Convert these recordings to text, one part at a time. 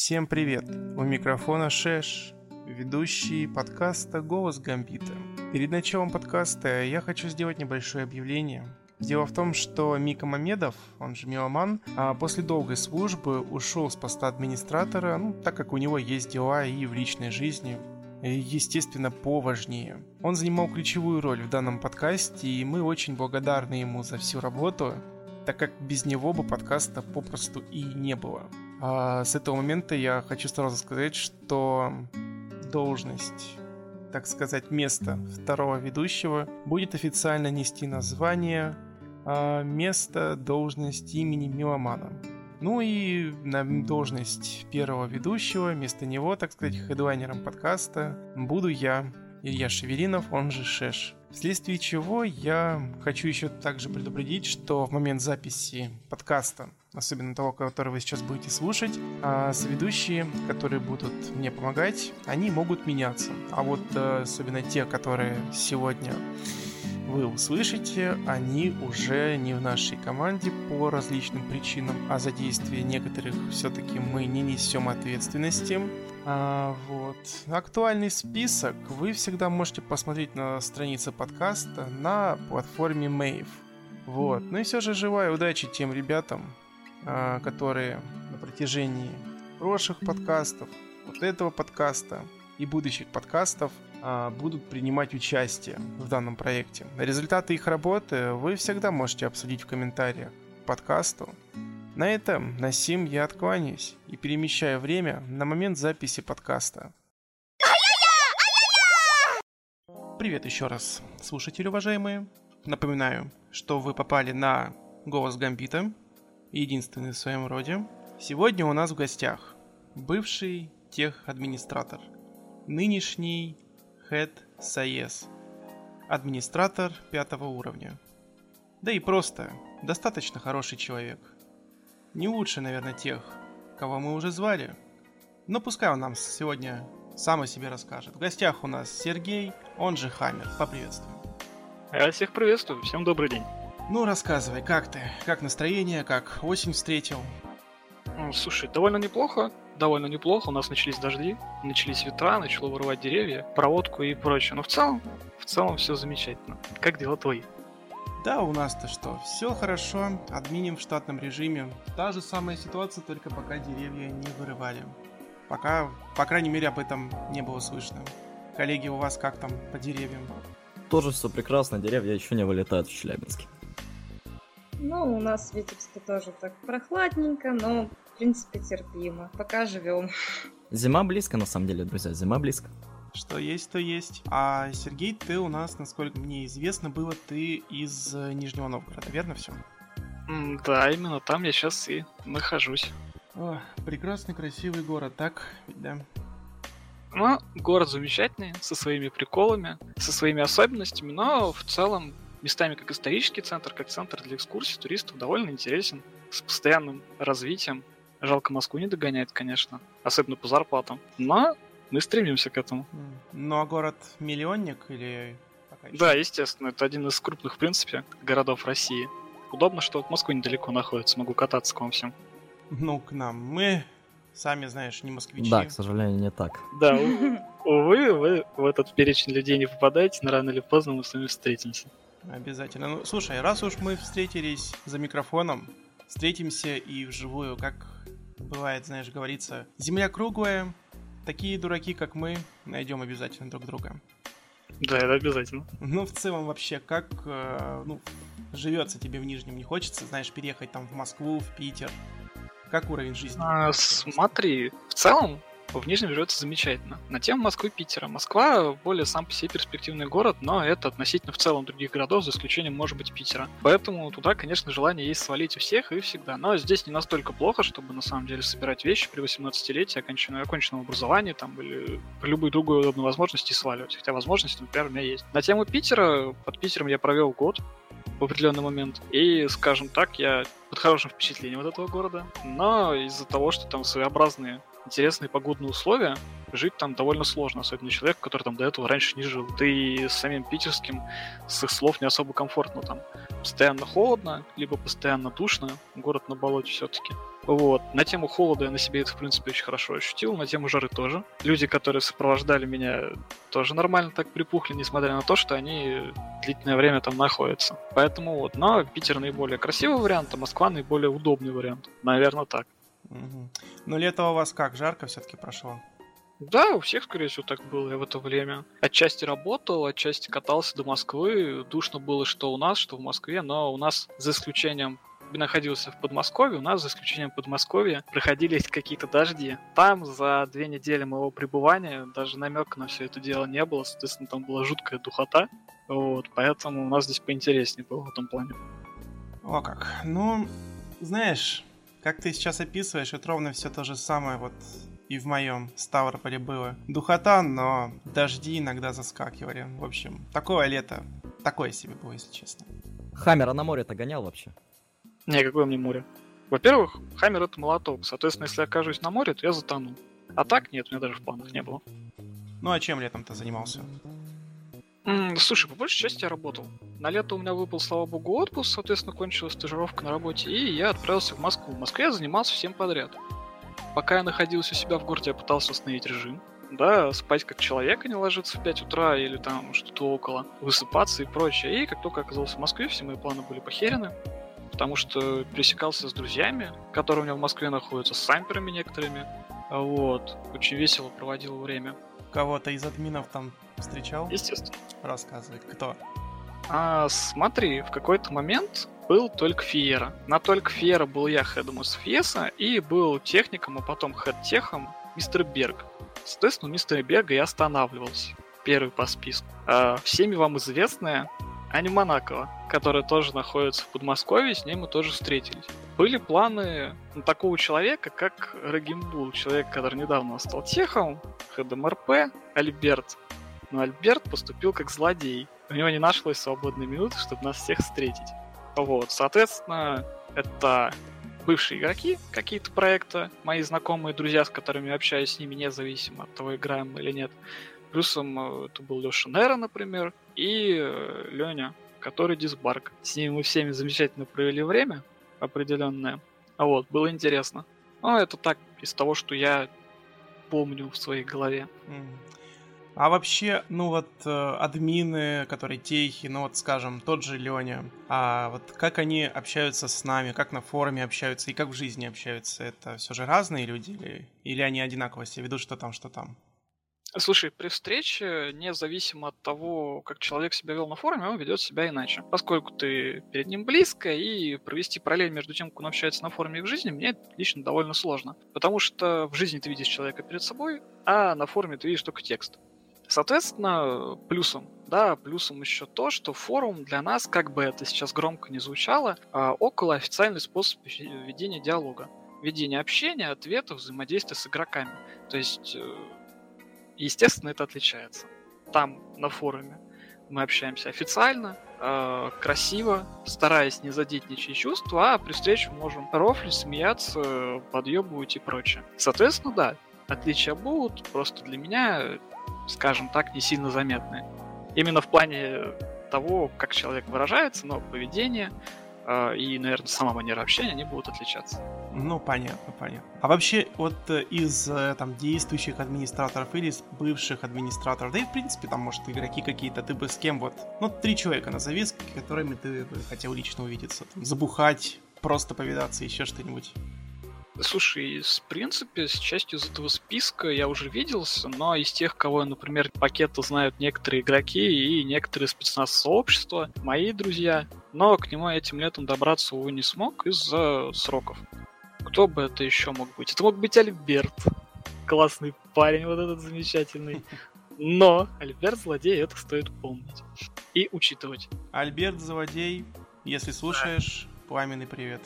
Всем привет! У микрофона Шеш, ведущий подкаста «Голос Гамбита». Перед началом подкаста я хочу сделать небольшое объявление. Дело в том, что Мика Мамедов, он же Меломан, а после долгой службы ушел с поста администратора, ну, так как у него есть дела и в личной жизни, естественно, поважнее. Он занимал ключевую роль в данном подкасте, и мы очень благодарны ему за всю работу, так как без него бы подкаста попросту и не было. А с этого момента я хочу сразу сказать, что должность, так сказать, место второго ведущего будет официально нести название а, место, должность имени Меломана. Ну и на должность первого ведущего, вместо него, так сказать, хедлайнером подкаста, буду я, Илья Шеверинов, он же Шеш. Вследствие чего я хочу еще также предупредить, что в момент записи подкаста, особенно того, который вы сейчас будете слушать, а соведущие, которые будут мне помогать, они могут меняться. А вот э, особенно те, которые сегодня вы услышите, они уже не в нашей команде по различным причинам, а за действия некоторых все-таки мы не несем ответственности. А, вот. Актуальный список вы всегда можете посмотреть на странице подкаста на платформе Mave. Вот. Ну и все же желаю удачи тем ребятам, которые на протяжении прошлых подкастов, вот этого подкаста и будущих подкастов а, будут принимать участие в данном проекте. Результаты их работы вы всегда можете обсудить в комментариях к подкасту. На этом на сим я откланяюсь и перемещаю время на момент записи подкаста. Привет еще раз, слушатели уважаемые. Напоминаю, что вы попали на «Голос Гамбита», единственный в своем роде. Сегодня у нас в гостях бывший тех-администратор, нынешний Head Саес, администратор пятого уровня. Да и просто, достаточно хороший человек. Не лучше, наверное, тех, кого мы уже звали. Но пускай он нам сегодня сам о себе расскажет. В гостях у нас Сергей, он же Хаммер. Поприветствуем. Я всех приветствую, всем добрый день. Ну, рассказывай, как ты? Как настроение? Как осень встретил? Слушай, довольно неплохо довольно неплохо. У нас начались дожди, начались ветра, начало вырывать деревья, проводку и прочее. Но в целом, в целом все замечательно. Как дела твои? Да, у нас-то что, все хорошо, админим в штатном режиме. Та же самая ситуация, только пока деревья не вырывали. Пока, по крайней мере, об этом не было слышно. Коллеги, у вас как там по деревьям? Тоже все прекрасно, деревья еще не вылетают в Челябинске. Ну, у нас в Витебске тоже так прохладненько, но в принципе, терпимо. Пока живем. Зима близко, на самом деле, друзья, зима близко. Что есть, то есть. А, Сергей, ты у нас, насколько мне известно, было ты из э, Нижнего Новгорода, верно все? Да, именно там я сейчас и нахожусь. О, прекрасный, красивый город, так? Да. Ну, город замечательный, со своими приколами, со своими особенностями, но в целом местами как исторический центр, как центр для экскурсий, туристов довольно интересен, с постоянным развитием. Жалко, Москву не догоняет, конечно. Особенно по зарплатам. Но мы стремимся к этому. Ну а город миллионник или... Да, естественно. Это один из крупных, в принципе, городов России. Удобно, что от Москвы недалеко находится. Могу кататься к вам всем. Ну, к нам. Мы, сами знаешь, не москвичи. Да, к сожалению, не так. Да, увы, вы в этот перечень людей не попадаете, но рано или поздно мы с вами встретимся. Обязательно. Ну, слушай, раз уж мы встретились за микрофоном, встретимся и вживую, как бывает, знаешь, говорится, земля круглая, такие дураки, как мы, найдем обязательно друг друга. Да, это обязательно. Ну, в целом, вообще, как, э, ну, живется тебе в Нижнем? Не хочется, знаешь, переехать там в Москву, в Питер? Как уровень жизни? А, смотри, в целом, в Нижнем живется замечательно. На тему Москвы и Питера. Москва более сам по себе перспективный город, но это относительно в целом других городов, за исключением, может быть, Питера. Поэтому туда, конечно, желание есть свалить у всех и всегда. Но здесь не настолько плохо, чтобы на самом деле собирать вещи при 18-летии, оконченном, оконченном образовании там, или при любой другой удобной возможности сваливать. Хотя возможность, например, у меня есть. На тему Питера, под Питером я провел год в определенный момент. И, скажем так, я под хорошим впечатлением от этого города. Но из-за того, что там своеобразные интересные погодные условия, жить там довольно сложно, особенно человек, который там до этого раньше не жил. Да и с самим питерским, с их слов, не особо комфортно там. Постоянно холодно, либо постоянно душно, город на болоте все-таки. Вот. На тему холода я на себе это, в принципе, очень хорошо ощутил. На тему жары тоже. Люди, которые сопровождали меня, тоже нормально так припухли, несмотря на то, что они длительное время там находятся. Поэтому вот. Но Питер наиболее красивый вариант, а Москва наиболее удобный вариант. Наверное, так. Угу. Но лето у вас как? Жарко все-таки прошло? Да, у всех, скорее всего, так было в это время. Отчасти работал, отчасти катался до Москвы. Душно было что у нас, что в Москве, но у нас, за исключением находился в Подмосковье, у нас, за исключением Подмосковья, проходились какие-то дожди. Там за две недели моего пребывания даже намека на все это дело не было, соответственно, там была жуткая духота. Вот, поэтому у нас здесь поинтереснее было в этом плане. О как. Ну, знаешь, как ты сейчас описываешь, это ровно все то же самое вот и в моем Ставрополе было. Духота, но дожди иногда заскакивали. В общем, такое лето, такое себе было, если честно. Хаммера на море-то гонял вообще? Не, какое мне море? Во-первых, Хаммер это молоток. Соответственно, если я окажусь на море, то я затону. А так нет, у меня даже в планах не было. Ну а чем летом-то занимался? М, слушай, по большей части я работал. На лето у меня выпал, слава богу, отпуск, соответственно, кончилась стажировка на работе, и я отправился в Москву. В Москве я занимался всем подряд. Пока я находился у себя в городе, я пытался установить режим. Да, спать как человек, а не ложиться в 5 утра или там что-то около, высыпаться и прочее. И как только оказался в Москве, все мои планы были похерены потому что пересекался с друзьями, которые у меня в Москве находятся, с самперами некоторыми. Вот. Очень весело проводил время. Кого-то из админов там встречал? Естественно. Рассказывай, кто? А, смотри, в какой-то момент был только Фиера. На только Фиера был я хедом из Фиеса и был техником, а потом хед-техом мистер Берг. Соответственно, у мистера Берга я останавливался. Первый по списку. А, всеми вам известная Ани Монакова, которая тоже находится в Подмосковье, с ней мы тоже встретились. Были планы на такого человека, как Рагимбул, человек, который недавно стал техом, ХДМРП, Альберт. Но Альберт поступил как злодей. У него не нашлось свободной минуты, чтобы нас всех встретить. Вот, соответственно, это бывшие игроки какие-то проекта, мои знакомые друзья, с которыми общаюсь с ними, независимо от того, играем мы или нет. Плюсом э, это был Леша Нера, например, и э, Леня, который дисбарк. С ним мы всеми замечательно провели время определенное. А вот, было интересно. Ну, это так, из того, что я помню в своей голове. А вообще, ну вот, э, админы, которые техи, ну вот, скажем, тот же Леня, а вот как они общаются с нами, как на форуме общаются и как в жизни общаются, это все же разные люди или, или они одинаково себя ведут, что там, что там? Слушай, при встрече, независимо от того, как человек себя вел на форуме, он ведет себя иначе. Поскольку ты перед ним близко, и провести параллель между тем, как он общается на форуме и в жизни, мне лично довольно сложно. Потому что в жизни ты видишь человека перед собой, а на форуме ты видишь только текст. Соответственно, плюсом, да, плюсом еще то, что форум для нас, как бы это сейчас громко не звучало, а, около официальный способ ведения диалога. Ведение общения, ответов, взаимодействия с игроками. То есть э, естественно, это отличается. Там, на форуме, мы общаемся официально, э, красиво, стараясь не задеть ничьи чувства, а при встрече можем рофлить, смеяться, подъебывать и прочее. Соответственно, да, отличия будут, просто для меня, скажем так, не сильно заметные. Именно в плане того, как человек выражается, но поведение, а, и, наверное, сама манера общения, они будут отличаться. Ну, понятно, понятно. А вообще, вот э, из э, там действующих администраторов или из бывших администраторов, да и в принципе там, может, игроки какие-то, ты бы с кем вот, ну, три человека назови, с которыми ты бы хотел лично увидеться, там, забухать, просто повидаться, еще что-нибудь. Слушай, в принципе, с частью из этого списка я уже виделся, но из тех, кого, например, пакета знают некоторые игроки и некоторые спецназ сообщества, мои друзья, но к нему этим летом добраться, увы, не смог из-за сроков. Кто бы это еще мог быть? Это мог быть Альберт. Классный парень, вот этот замечательный. Но Альберт злодей, это стоит помнить. И учитывать. Альберт злодей, если слушаешь, пламенный привет.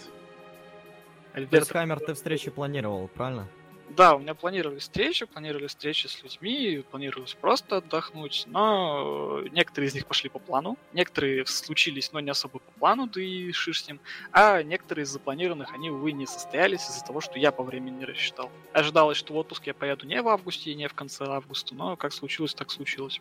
Альберт... Хаммер ты встречи планировал, правильно? Да, у меня планировались встречи, планировали встречи с людьми, планировалось просто отдохнуть, но некоторые из них пошли по плану, некоторые случились, но не особо по плану, да и шиш с ним, а некоторые из запланированных, они, увы, не состоялись из-за того, что я по времени не рассчитал. Ожидалось, что в отпуск я поеду не в августе и не в конце августа, но как случилось, так случилось.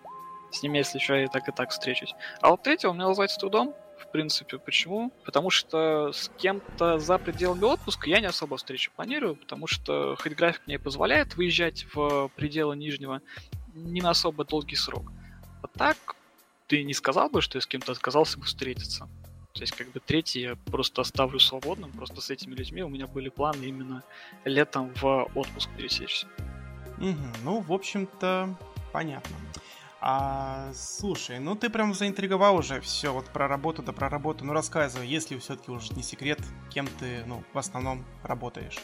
С ними, если что, я так и так встречусь. А вот третьего мне назвать с трудом, в принципе. Почему? Потому что с кем-то за пределами отпуска я не особо встречу планирую, потому что хоть график мне позволяет выезжать в пределы Нижнего не на особо долгий срок. А так, ты не сказал бы, что я с кем-то отказался бы встретиться. То есть, как бы третий я просто оставлю свободным, просто с этими людьми у меня были планы именно летом в отпуск пересечься. Угу, ну, в общем-то, понятно. А, слушай, ну ты прям заинтриговал уже все вот про работу да про работу. Ну рассказывай, если все-таки уже не секрет, кем ты, ну, в основном работаешь.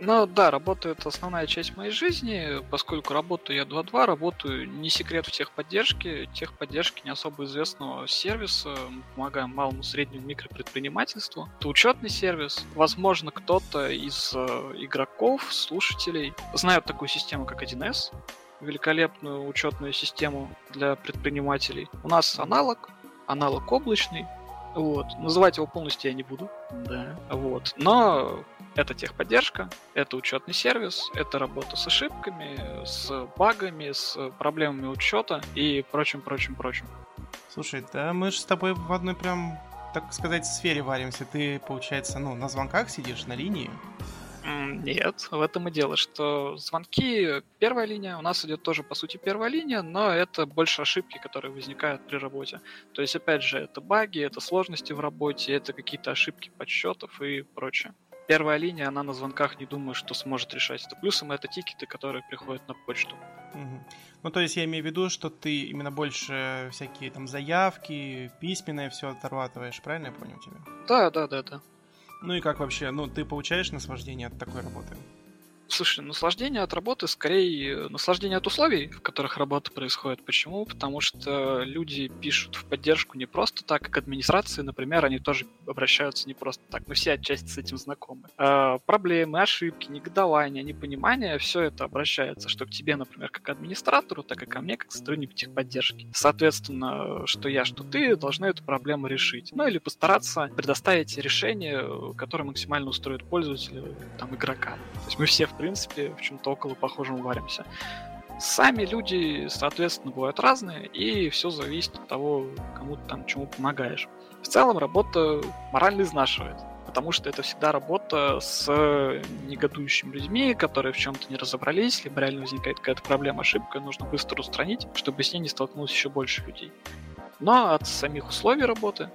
Ну да, работа это основная часть моей жизни, поскольку работаю я 2.2, работаю не секрет в техподдержке, техподдержке не особо известного сервиса, помогаем малому среднему микропредпринимательству. Это учетный сервис. Возможно, кто-то из э, игроков, слушателей знает такую систему, как 1С, великолепную учетную систему для предпринимателей. У нас аналог, аналог облачный, вот. Называть его полностью я не буду. Да. Вот. Но это техподдержка, это учетный сервис, это работа с ошибками, с багами, с проблемами учета и прочим, прочим, прочим. Слушай, да мы же с тобой в одной прям, так сказать, сфере варимся. Ты, получается, ну, на звонках сидишь, на линии. Нет, в этом и дело, что звонки первая линия, у нас идет тоже по сути первая линия, но это больше ошибки, которые возникают при работе. То есть, опять же, это баги, это сложности в работе, это какие-то ошибки подсчетов и прочее. Первая линия, она на звонках не думаю, что сможет решать это. Плюсом это тикеты, которые приходят на почту. Угу. Ну, то есть я имею в виду, что ты именно больше всякие там заявки, письменное все отрабатываешь, правильно я понял тебя? Да, да, да, да. Ну и как вообще, ну ты получаешь наслаждение от такой работы? Слушай, наслаждение от работы скорее э, наслаждение от условий, в которых работа происходит. Почему? Потому что люди пишут в поддержку не просто так, как администрации, например, они тоже обращаются не просто так. Мы все отчасти с этим знакомы. А, проблемы, ошибки, негодования, непонимание, все это обращается, что к тебе, например, как администратору, так и ко мне, как сотруднику техподдержки. Соответственно, что я, что ты должны эту проблему решить. Ну или постараться предоставить решение, которое максимально устроит пользователя, там, игрока. То есть мы все в принципе, в чем-то около похожем варимся. Сами люди, соответственно, бывают разные, и все зависит от того, кому ты там чему помогаешь. В целом работа морально изнашивает, потому что это всегда работа с негодующими людьми, которые в чем-то не разобрались, либо реально возникает какая-то проблема, ошибка, нужно быстро устранить, чтобы с ней не столкнулось еще больше людей. Но от самих условий работы,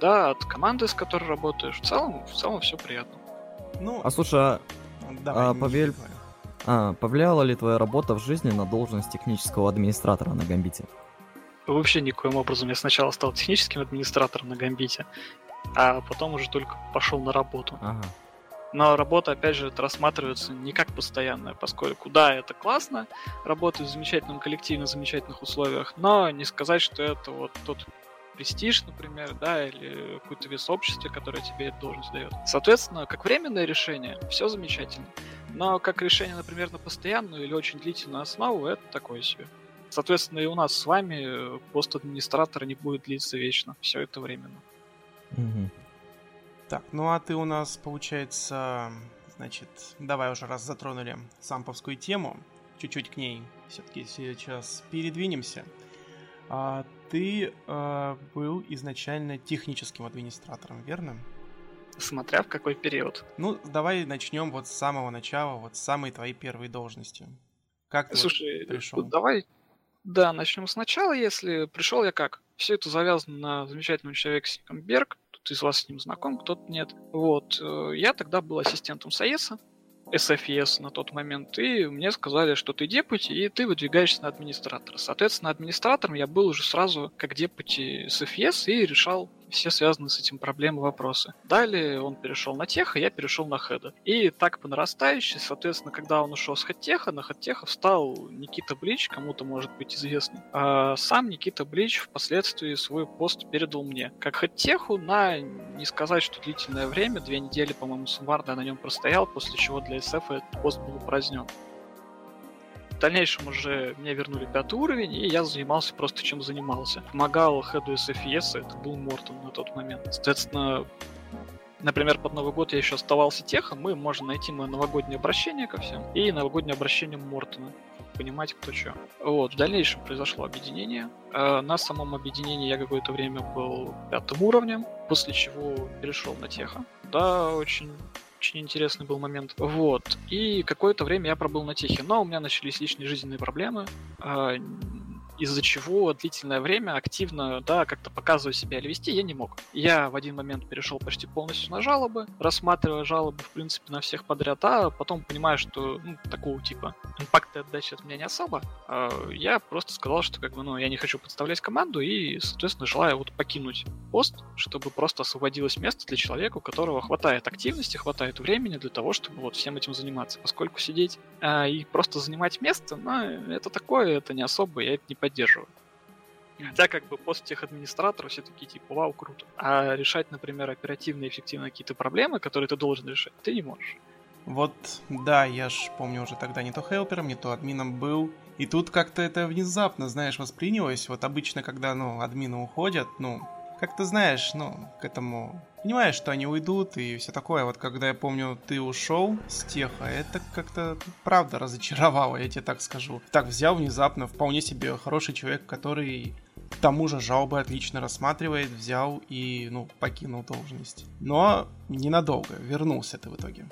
да, от команды, с которой работаешь, в целом, в целом все приятно. Ну, а слушай, а Давай, а, повель... а, повлияла ли твоя работа в жизни на должность технического администратора на Гамбите? Вообще никоим образом. Я сначала стал техническим администратором на Гамбите, а потом уже только пошел на работу. Ага. Но работа, опять же, это рассматривается не как постоянная, поскольку, да, это классно, работать в замечательном коллективе, на замечательных условиях, но не сказать, что это вот тот престиж, например, да, или какой-то вес общества, которое тебе эту должность дает. Соответственно, как временное решение, все замечательно. Но как решение, например, на постоянную или очень длительную основу, это такое себе. Соответственно, и у нас с вами пост администратора не будет длиться вечно. Все это временно. Угу. Так, ну а ты у нас, получается, значит, давай уже раз затронули самповскую тему, чуть-чуть к ней все-таки сейчас передвинемся. А, ты э, был изначально техническим администратором, верно? Смотря в какой период. Ну, давай начнем вот с самого начала, вот с самой твоей первой должности. Как ты Слушай, вот пришел? Давай, да, начнем сначала, если пришел я как. Все это завязано на замечательном человеке Сиком Берг. Кто-то из вас с ним знаком, кто-то нет. Вот. Э, я тогда был ассистентом САЕСа. SFS на тот момент, и мне сказали, что ты депути, и ты выдвигаешься на администратора. Соответственно, администратором я был уже сразу как депути SFS и решал все связанные с этим проблемы вопросы. Далее он перешел на теха, я перешел на хеда. И так по нарастающей, соответственно, когда он ушел с хедтеха, на хедтеха встал Никита Блич, кому-то может быть известный. А сам Никита Блич впоследствии свой пост передал мне. Как хедтеху на, не сказать, что длительное время, две недели, по-моему, суммарно на нем простоял, после чего для SF этот пост был упразднен. В дальнейшем уже мне вернули пятый уровень, и я занимался просто чем занимался. Помогал хеду SFES, это был Мортон на тот момент. Соответственно, Например, под Новый год я еще оставался техом, мы можем найти мое новогоднее обращение ко всем и новогоднее обращение Мортона. понимать, кто что. Вот, в дальнейшем произошло объединение. Э, на самом объединении я какое-то время был пятым уровнем, после чего перешел на техо. Да, очень очень интересный был момент. Вот. И какое-то время я пробыл на техе, но у меня начались личные жизненные проблемы. Из-за чего длительное время активно, да, как-то показывать себя или вести я не мог. Я в один момент перешел почти полностью на жалобы, рассматривая жалобы, в принципе, на всех подряд, а потом понимаю, что ну, такого типа импакта отдачи от меня не особо, а я просто сказал, что как бы, ну, я не хочу подставлять команду и, соответственно, желаю вот покинуть пост, чтобы просто освободилось место для человека, у которого хватает активности, хватает времени для того, чтобы вот всем этим заниматься. Поскольку сидеть а, и просто занимать место, ну, это такое, это не особо, я это не поддерживаю. Хотя как бы пост тех администраторов все такие типа вау, круто. А решать, например, оперативно и эффективно какие-то проблемы, которые ты должен решать, ты не можешь. Вот, да, я ж помню уже тогда не то хелпером, не то админом был. И тут как-то это внезапно, знаешь, воспринялось. Вот обычно, когда, ну, админы уходят, ну, как ты знаешь, ну, к этому... Понимаешь, что они уйдут и все такое. Вот когда я помню, ты ушел с теха, это как-то правда разочаровало, я тебе так скажу. Так взял внезапно, вполне себе хороший человек, который к тому же жалобы отлично рассматривает, взял и, ну, покинул должность. Но ненадолго, вернулся ты в итоге.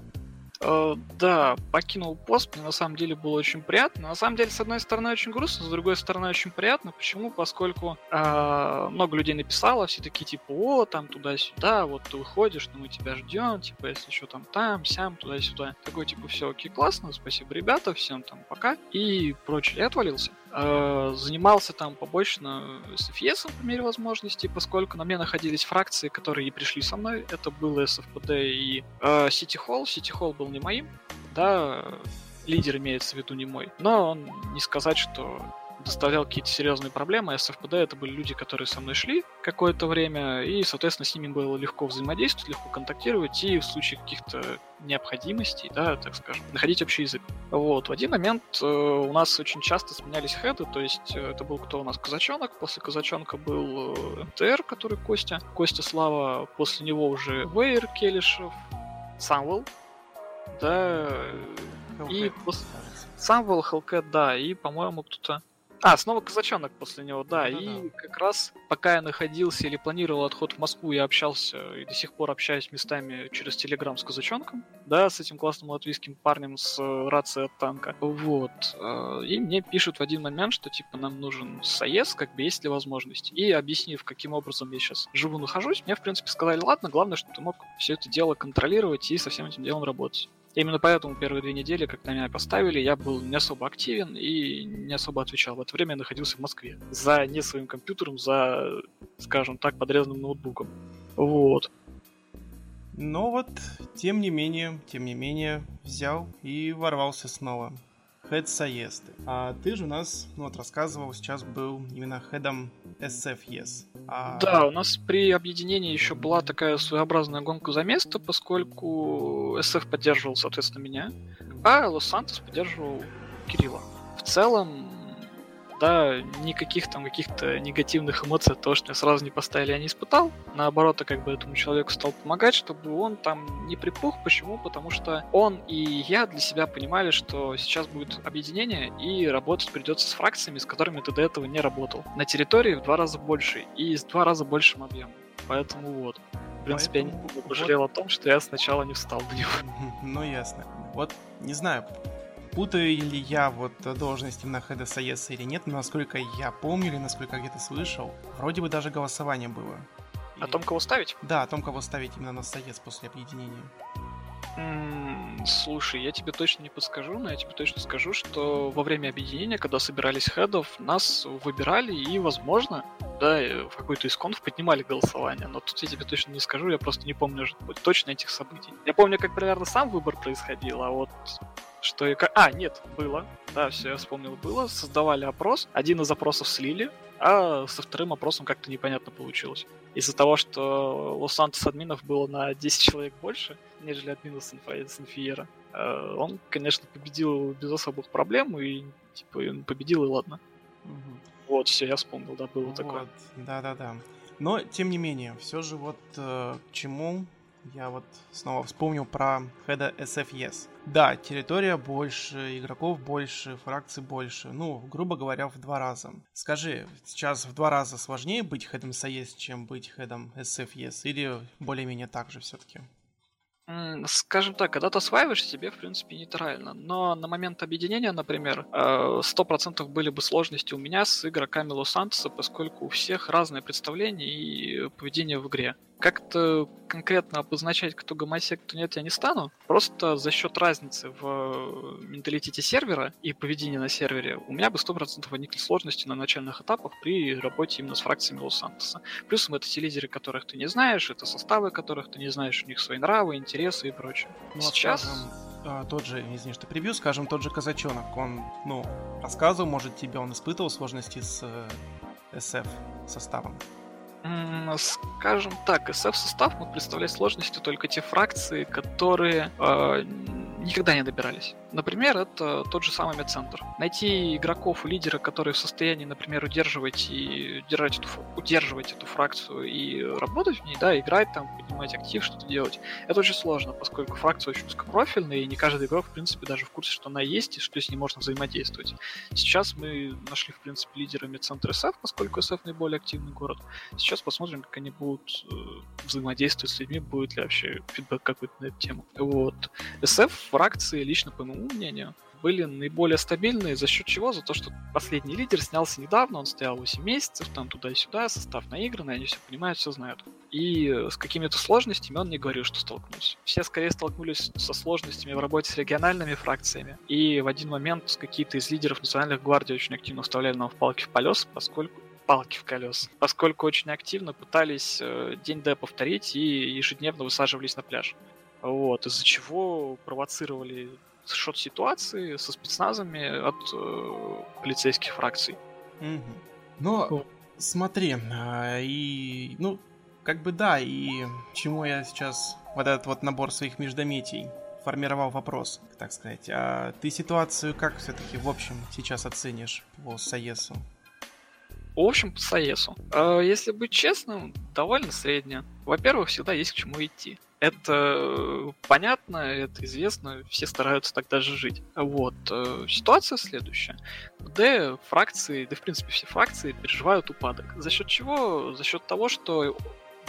Э, да, покинул пост, мне на самом деле было очень приятно. На самом деле, с одной стороны, очень грустно, с другой стороны, очень приятно. Почему? Поскольку э, много людей написало, все такие типа, о, там туда-сюда, вот ты уходишь, но мы тебя ждем, типа, если что там там, сям, туда-сюда. Такой, типа, все окей, классно, спасибо, ребята, всем там пока и прочее. Я отвалился. Э, занимался там побочно с FES по мере возможности, поскольку на мне находились фракции, которые не пришли со мной. Это было SFPD и э, City Hall. City Hall был не моим, да, лидер имеется в виду не мой. Но он не сказать, что доставлял какие-то серьезные проблемы. А СФПД это были люди, которые со мной шли какое-то время, и, соответственно, с ними было легко взаимодействовать, легко контактировать, и в случае каких-то необходимостей, да, так скажем, находить общий язык. Вот, в один момент э, у нас очень часто сменялись хеды, то есть э, это был кто у нас Казачонок, после Казачонка был э, МТР, который Костя, Костя Слава, после него уже Вейер Келишев, Самвел, да, Hellcat, и после... Самвел, Хелкет, да, и, по-моему, кто-то а, снова казачонок после него, да. да и да. как раз пока я находился или планировал отход в Москву, я общался и до сих пор общаюсь местами через Телеграм с казачонком, да, с этим классным латвийским парнем с э, рацией от танка. Вот. Э, и мне пишут в один момент, что типа нам нужен соес, как бы есть ли возможность. И объяснив, каким образом я сейчас живу, нахожусь, мне в принципе сказали, ладно, главное, чтобы ты мог все это дело контролировать и со всем этим делом работать. Именно поэтому первые две недели, как меня поставили, я был не особо активен и не особо отвечал. В это время я находился в Москве. За не своим компьютером, за, скажем так, подрезанным ноутбуком. Вот. Но вот, тем не менее, тем не менее, взял и ворвался снова. Head Саесты. А ты же у нас, ну вот рассказывал, сейчас был именно хедом SFES. А... Да, у нас при объединении еще была такая своеобразная гонка за место, поскольку SF поддерживал, соответственно, меня, а Лос-Сантос поддерживал Кирилла. В целом, да, никаких там каких-то негативных эмоций от того, что меня сразу не поставили, я не испытал. Наоборот, я как бы этому человеку стал помогать, чтобы он там не припух. Почему? Потому что он и я для себя понимали, что сейчас будет объединение, и работать придется с фракциями, с которыми ты до этого не работал. На территории в два раза больше и с два раза большим объемом. Поэтому вот. В принципе, Поэтому... я не пожалел вот... о том, что я сначала не встал в него. Ну, ясно. Вот, не знаю, путаю ли я вот должность именно хеда Саеса или нет, но насколько я помню или насколько я где-то слышал, вроде бы даже голосование было. О том, кого ставить? Да, о том, кого ставить именно на Саес после объединения. м слушай, я тебе точно не подскажу, но я тебе точно скажу, что во время объединения, когда собирались хедов, нас выбирали и, возможно, да, в какой-то из конф поднимали голосование, но тут я тебе точно не скажу, я просто не помню точно этих событий. Я помню, как примерно сам выбор происходил, а вот что и как... А, нет, было. Да, все, я вспомнил, было. Создавали опрос. Один из опросов слили, а со вторым опросом как-то непонятно получилось. Из-за того, что Лос-Сантос админов было на 10 человек больше, нежели админов Санфиера, э, он, конечно, победил без особых проблем, и типа он победил, и ладно. Угу. Вот, все, я вспомнил, да, было вот. такое. Да-да-да. Но, тем не менее, все же вот э, к чему я вот снова вспомнил про хеда SFES. Да, территория больше, игроков больше, фракций больше. Ну, грубо говоря, в два раза. Скажи, сейчас в два раза сложнее быть хедом SAES, чем быть хедом SFES? Или более-менее так же все-таки? Скажем так, когда ты осваиваешь себе, в принципе, нейтрально. Но на момент объединения, например, 100% э, были бы сложности у меня с игроками Лос-Антоса, поскольку у всех разное представление и поведение в игре. Как-то конкретно обозначать, кто гомосек, кто нет, я не стану. Просто за счет разницы в э, менталитете сервера и поведении на сервере у меня бы 100% возникли сложности на начальных этапах при работе именно с фракциями Лос-Сантоса. Плюсом это те лидеры, которых ты не знаешь, это составы, которых ты не знаешь, у них свои нравы, интересы и прочее. Ну, Сейчас... Скажем, а, тот же, извини, что прибью, скажем, тот же казачонок, он, ну, рассказывал, может, тебе он испытывал сложности с SF э, составом? Скажем так, SF-состав мог представлять сложностью только те фракции, которые э, никогда не добирались. Например, это тот же самый медцентр. Найти игроков и лидера, которые в состоянии, например, удерживать и держать эту, удерживать эту фракцию и работать в ней, да, играть там, поднимать актив, что-то делать, это очень сложно, поскольку фракция очень узкопрофильная, и не каждый игрок, в принципе, даже в курсе, что она есть, и что с ней можно взаимодействовать. Сейчас мы нашли, в принципе, лидера медцентра SF, поскольку SF наиболее активный город. Сейчас посмотрим, как они будут э, взаимодействовать с людьми, будет ли вообще фидбэк какой-то на эту тему. Вот. SF фракции, лично по моему моему мнению, были наиболее стабильные за счет чего? За то, что последний лидер снялся недавно, он стоял 8 месяцев, там туда-сюда, состав наигранный, они все понимают, все знают. И с какими-то сложностями он не говорил, что столкнулся. Все скорее столкнулись со сложностями в работе с региональными фракциями. И в один момент какие-то из лидеров национальных гвардий очень активно вставляли нам в палки в колес, поскольку палки в колес, поскольку очень активно пытались э, день Д повторить и ежедневно высаживались на пляж. Вот, из-за чего провоцировали шот-ситуации со спецназами от э, полицейских фракций. Угу. Но ну, смотри, а, и ну как бы да, и чему я сейчас вот этот вот набор своих междометий формировал вопрос, так сказать. А ты ситуацию как все-таки в общем сейчас оценишь по САЕСу? В общем, по САЕСу. А, если быть честным, довольно средне. Во-первых, всегда есть к чему идти. Это понятно, это известно, все стараются так даже жить. Вот. Э, ситуация следующая. Д фракции, да в принципе все фракции переживают упадок. За счет чего? За счет того, что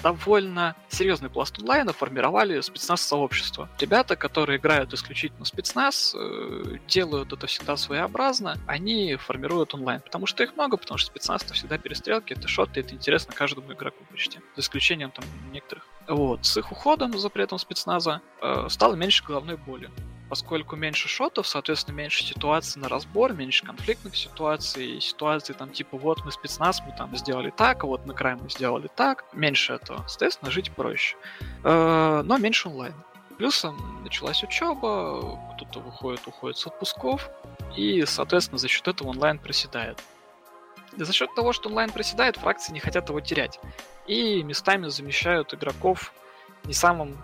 довольно серьезный пласт онлайна формировали спецназ сообщества. Ребята, которые играют исключительно спецназ, э, делают это всегда своеобразно, они формируют онлайн, потому что их много, потому что спецназ это всегда перестрелки, это шоты, это интересно каждому игроку почти, за исключением там некоторых. Вот, с их уходом, запретом спецназа, э, стало меньше головной боли поскольку меньше шотов, соответственно, меньше ситуаций на разбор, меньше конфликтных ситуаций, ситуации там типа вот мы спецназ, мы там сделали так, а вот на край мы сделали так, меньше этого, соответственно, жить проще. Э, но меньше онлайн. Плюсом началась учеба, кто-то выходит, уходит с отпусков, и, соответственно, за счет этого онлайн проседает. За счет того, что онлайн проседает, фракции не хотят его терять. И местами замещают игроков не самым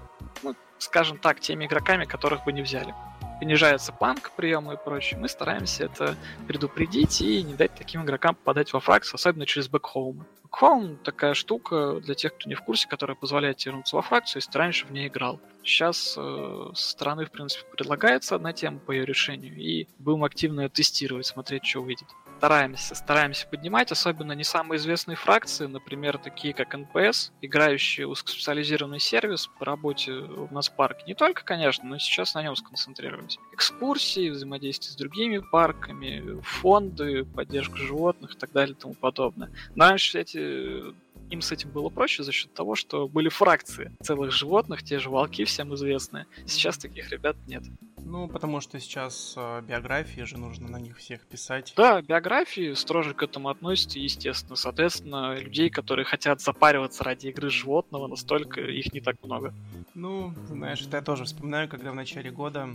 ну, скажем так, теми игроками, которых бы не взяли. Понижается планка приема и прочее. Мы стараемся это предупредить и не дать таким игрокам попадать во фракс, особенно через back home. Back home такая штука для тех, кто не в курсе, которая позволяет вернуться во фракцию, если ты раньше в ней играл. Сейчас э, со стороны, в принципе, предлагается одна тема по ее решению, и будем активно тестировать, смотреть, что выйдет стараемся, стараемся поднимать, особенно не самые известные фракции, например, такие как NPS, играющие узкоспециализированный сервис по работе в нацпарке. Не только, конечно, но сейчас на нем сконцентрируемся. Экскурсии, взаимодействие с другими парками, фонды, поддержка животных и так далее и тому подобное. Но раньше эти им с этим было проще за счет того, что были фракции целых животных, те же волки всем известные. Сейчас таких ребят нет. Ну, потому что сейчас э, биографии же нужно на них всех писать. Да, биографии строже к этому относятся, естественно. Соответственно, людей, которые хотят запариваться ради игры животного, настолько их не так много. Ну, знаешь, это я тоже вспоминаю, когда в начале года,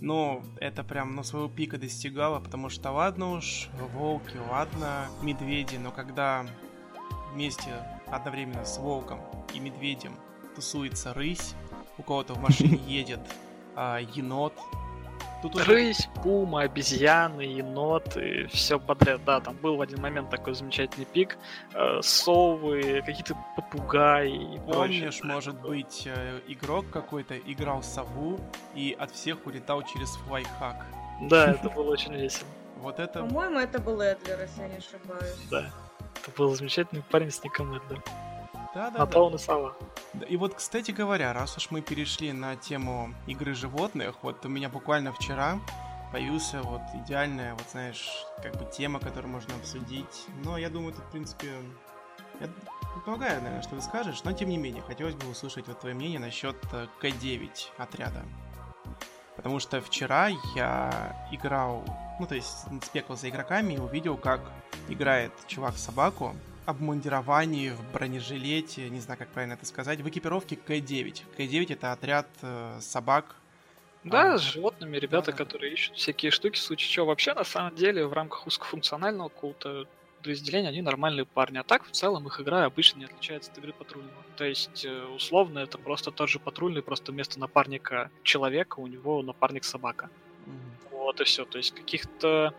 ну, это прям на своего пика достигало, потому что ладно уж, волки, ладно, медведи, но когда вместе одновременно с волком и медведем тусуется рысь, у кого-то в машине едет а, енот, Тут уже... Рысь, пума, обезьяны, еноты, все подряд. Да, там был в один момент такой замечательный пик. Э, совы, какие-то попугаи и Помнишь, прочее. может быть, э, игрок какой-то играл сову и от всех улетал через флайхак. Да, это было очень весело. Вот это... По-моему, это был Эдлер, если я не ошибаюсь. Да. Это был замечательный парень с ником Эдлер. Да, да, На да. сова. И вот, кстати говоря, раз уж мы перешли на тему игры животных, вот у меня буквально вчера появился вот идеальная, вот знаешь, как бы тема, которую можно обсудить. Но я думаю, тут, в принципе, я предполагаю, наверное, что ты скажешь, но тем не менее, хотелось бы услышать вот твое мнение насчет э, К9 отряда. Потому что вчера я играл, ну то есть спекал за игроками и увидел, как играет чувак собаку, обмундировании, в бронежилете, не знаю, как правильно это сказать, в экипировке К-9. К-9 это отряд э, собак. Да, а, с животными, ребята, да, которые ищут всякие штуки, в случае чего. Вообще, на самом деле, в рамках узкофункционального какого-то подразделения они нормальные парни. А так, в целом, их игра обычно не отличается от игры патрульного. То есть, э, условно, это просто тот же патрульный, просто вместо напарника человека у него напарник собака. Mm. Вот и все. То есть, каких-то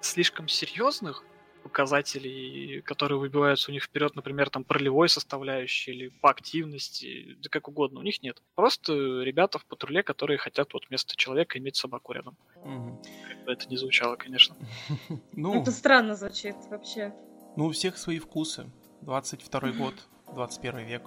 слишком серьезных показателей, которые выбиваются у них вперед, например, там пролевой составляющей или по активности, да как угодно, у них нет. Просто ребята в патруле, которые хотят вот вместо человека иметь собаку рядом. Угу. Как бы это не звучало, конечно. ну, это странно звучит вообще. Ну, у всех свои вкусы. 22 год, 21 век.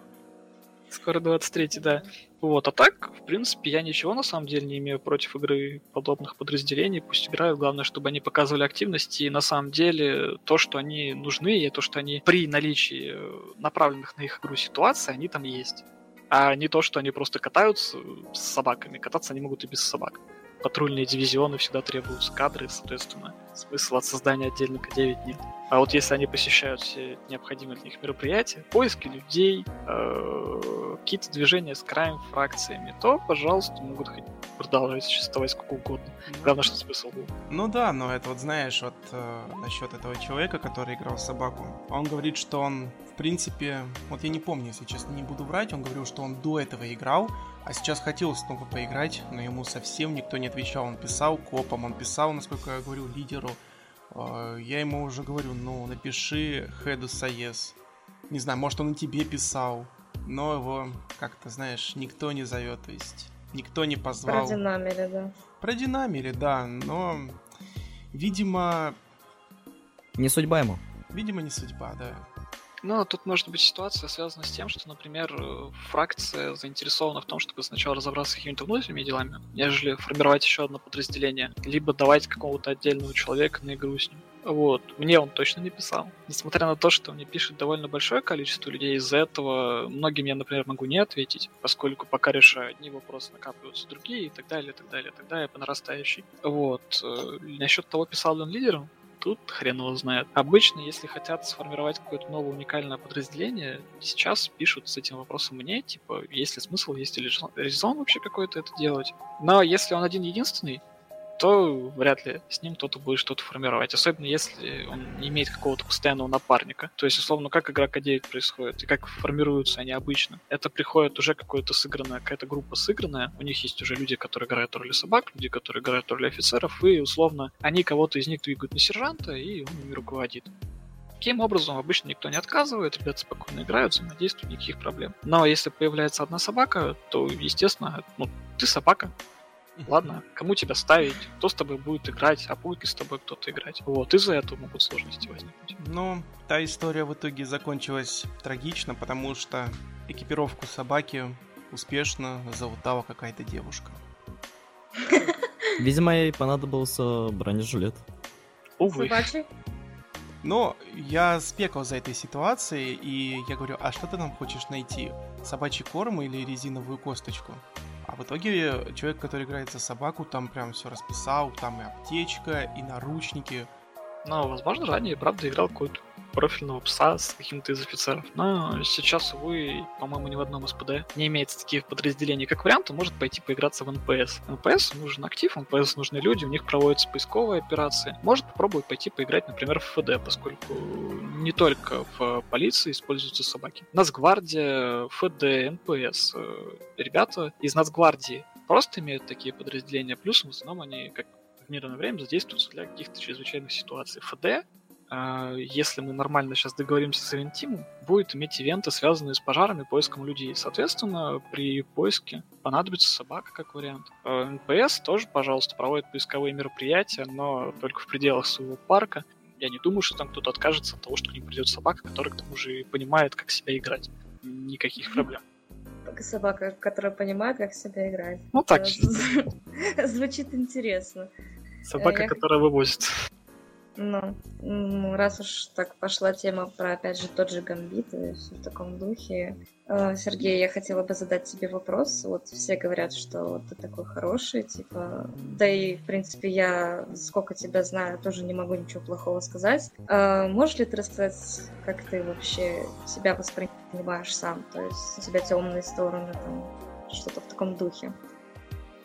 Скоро 23, да. Вот, а так, в принципе, я ничего на самом деле не имею против игры подобных подразделений. Пусть играют, главное, чтобы они показывали активность. И на самом деле то, что они нужны, и то, что они при наличии э, направленных на их игру ситуаций, они там есть. А не то, что они просто катаются с собаками. Кататься они могут и без собак. Патрульные дивизионы всегда требуются кадры, соответственно, смысла от создания отдельных 9 нет. А вот если они посещают все необходимые для них мероприятия, поиски людей, э, какие-то движения с краем фракциями, то, пожалуйста, могут хоть продолжать существовать сколько угодно. Главное, что смысл был. Ну да, но это вот знаешь, вот э, насчет этого человека, который играл собаку, он говорит, что он, в принципе, вот я не помню, если честно, не буду врать, он говорил, что он до этого играл, а сейчас хотел снова поиграть, но ему совсем никто не отвечал. Он писал копам, он писал, насколько я говорю, лидеру. А, я ему уже говорю, ну, напиши Хеду Саес. Не знаю, может, он и тебе писал, но его как-то, знаешь, никто не зовет, то есть никто не позвал. Про Динамере, да. Про Динамере, да, но, видимо... Не судьба ему. Видимо, не судьба, да. Ну, тут может быть ситуация связана с тем, что, например, фракция заинтересована в том, чтобы сначала разобраться с какими-то внутренними делами, нежели формировать еще одно подразделение, либо давать какого-то отдельного человека на игру с ним. Вот. Мне он точно не писал. Несмотря на то, что мне пишет довольно большое количество людей, из-за этого многим я, например, могу не ответить, поскольку пока решаю одни вопросы, накапливаются другие и так далее, и так далее, и так далее, по нарастающей. Вот. Э, насчет того, писал ли он лидером, тут хрен его знает. Обычно, если хотят сформировать какое-то новое уникальное подразделение, сейчас пишут с этим вопросом мне, типа, есть ли смысл, есть ли резон вообще какой-то это делать. Но если он один единственный, то вряд ли с ним кто-то будет что-то формировать. Особенно если он не имеет какого-то постоянного напарника. То есть, условно, как игра К9 происходит и как формируются они обычно. Это приходит уже какое-то сыгранное, какая-то группа сыгранная. У них есть уже люди, которые играют роли собак, люди, которые играют роли офицеров, и, условно, они кого-то из них двигают на сержанта, и он ими руководит. Таким образом, обычно никто не отказывает, ребята спокойно играют, взаимодействуют, никаких проблем. Но если появляется одна собака, то, естественно, ну, ты собака, Ладно, кому тебя ставить, кто с тобой будет играть, а будет ли с тобой кто-то играть. Вот, из-за этого могут сложности возникнуть. Ну, та история в итоге закончилась трагично, потому что экипировку собаки успешно залутала какая-то девушка. Видимо, ей понадобился бронежилет. Увы. Собачий? Но я спекал за этой ситуацией, и я говорю, а что ты нам хочешь найти? Собачий корм или резиновую косточку? А в итоге человек, который играет за собаку, там прям все расписал, там и аптечка, и наручники. Ну, возможно, ранее, правда, играл какой-то профильного пса с каким-то из офицеров. Но сейчас, увы, по-моему, ни в одном SPD не имеется таких подразделений. Как вариант, он может пойти поиграться в NPS. NPS нужен актив, NPS нужны люди, у них проводятся поисковые операции. Может попробовать пойти поиграть, например, в FD, поскольку не только в полиции используются собаки. Нацгвардия, FD, NPS. Ребята из Нацгвардии просто имеют такие подразделения, плюс в основном они, как в мирное время, задействуются для каких-то чрезвычайных ситуаций. FD если мы нормально сейчас договоримся с Event Team ом, будет иметь ивенты, связанные с пожарами, поиском людей. Соответственно, при поиске понадобится собака как вариант. А, NPS тоже, пожалуйста, проводит поисковые мероприятия, но только в пределах своего парка. Я не думаю, что там кто-то откажется от того, что к ним придет собака, которая к тому же понимает, как себя играть. Никаких проблем. Собака, которая понимает, как себя играть. Ну так. Звучит интересно. Собака, Я... которая вывозит. Ну, раз уж так пошла тема про, опять же, тот же гамбит и все в таком духе. Э, Сергей, я хотела бы задать тебе вопрос. Вот все говорят, что ты такой хороший, типа... Да и, в принципе, я, сколько тебя знаю, тоже не могу ничего плохого сказать. Э, можешь ли ты рассказать, как ты вообще себя воспринимаешь сам? То есть у тебя темные стороны, там, что-то в таком духе?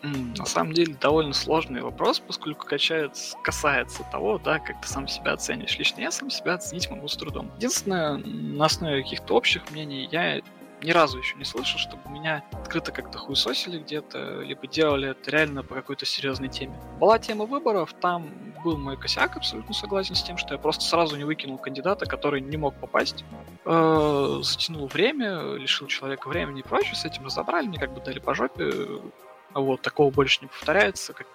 На самом деле довольно сложный вопрос, поскольку качается, касается того, да, как ты сам себя оценишь. Лично я сам себя оценить могу с трудом. Единственное, на основе каких-то общих мнений я ни разу еще не слышал, чтобы меня открыто как-то хуесосили где-то, либо делали это реально по какой-то серьезной теме. Была тема выборов, там был мой косяк, абсолютно согласен с тем, что я просто сразу не выкинул кандидата, который не мог попасть. Э, затянул время, лишил человека времени и прочее, с этим разобрали, мне как бы дали по жопе, вот, такого больше не повторяется. Как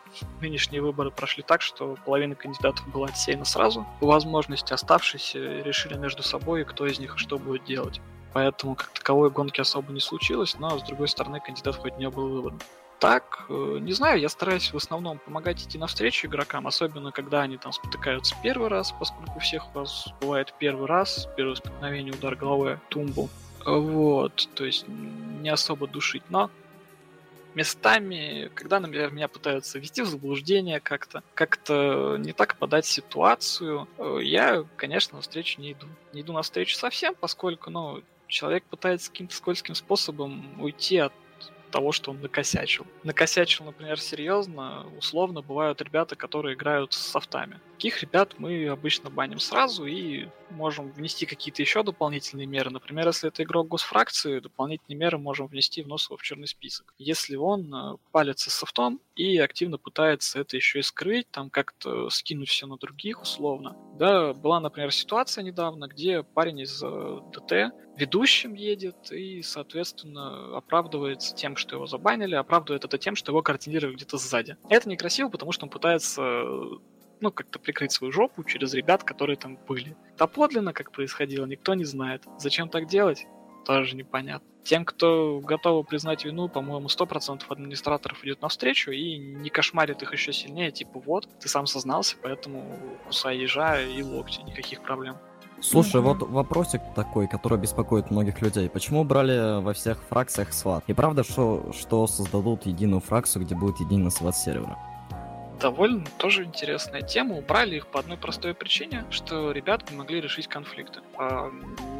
нынешние выборы прошли так, что половина кандидатов была отсеяна сразу. По возможности оставшиеся решили между собой, кто из них что будет делать. Поэтому как таковой гонки особо не случилось, но с другой стороны кандидат хоть не был выбран. Так, э, не знаю, я стараюсь в основном помогать идти навстречу игрокам, особенно когда они там спотыкаются первый раз, поскольку у всех у вас бывает первый раз, первое столкновение, удар головой тумбу. Вот, то есть не особо душить, но местами, когда, например, меня пытаются ввести в заблуждение как-то, как-то не так подать ситуацию, э, я, конечно, на встречу не иду. Не иду на встречу совсем, поскольку, ну, человек пытается каким-то скользким способом уйти от того, что он накосячил. Накосячил, например, серьезно, условно, бывают ребята, которые играют с софтами. Таких ребят мы обычно баним сразу и можем внести какие-то еще дополнительные меры. Например, если это игрок госфракции, дополнительные меры можем внести внос его в черный список. Если он э, палится софтом и активно пытается это еще и скрыть, там как-то скинуть все на других условно. Да, была, например, ситуация недавно, где парень из э, ДТ ведущим едет и, соответственно, оправдывается тем, что его забанили, оправдывает это тем, что его координировали где-то сзади. Это некрасиво, потому что он пытается ну, как-то прикрыть свою жопу через ребят, которые там были. А подлинно, как происходило, никто не знает. Зачем так делать? Тоже непонятно. Тем, кто готовы признать вину, по-моему, 100% администраторов идет навстречу и не кошмарит их еще сильнее, типа вот, ты сам сознался, поэтому кусай ежа и локти, никаких проблем. Слушай, вот вопросик такой, который беспокоит многих людей. Почему брали во всех фракциях сват? И правда, что, что создадут единую фракцию, где будет единый сват сервера? Довольно тоже интересная тема. Убрали их по одной простой причине, что ребят не могли решить конфликты. А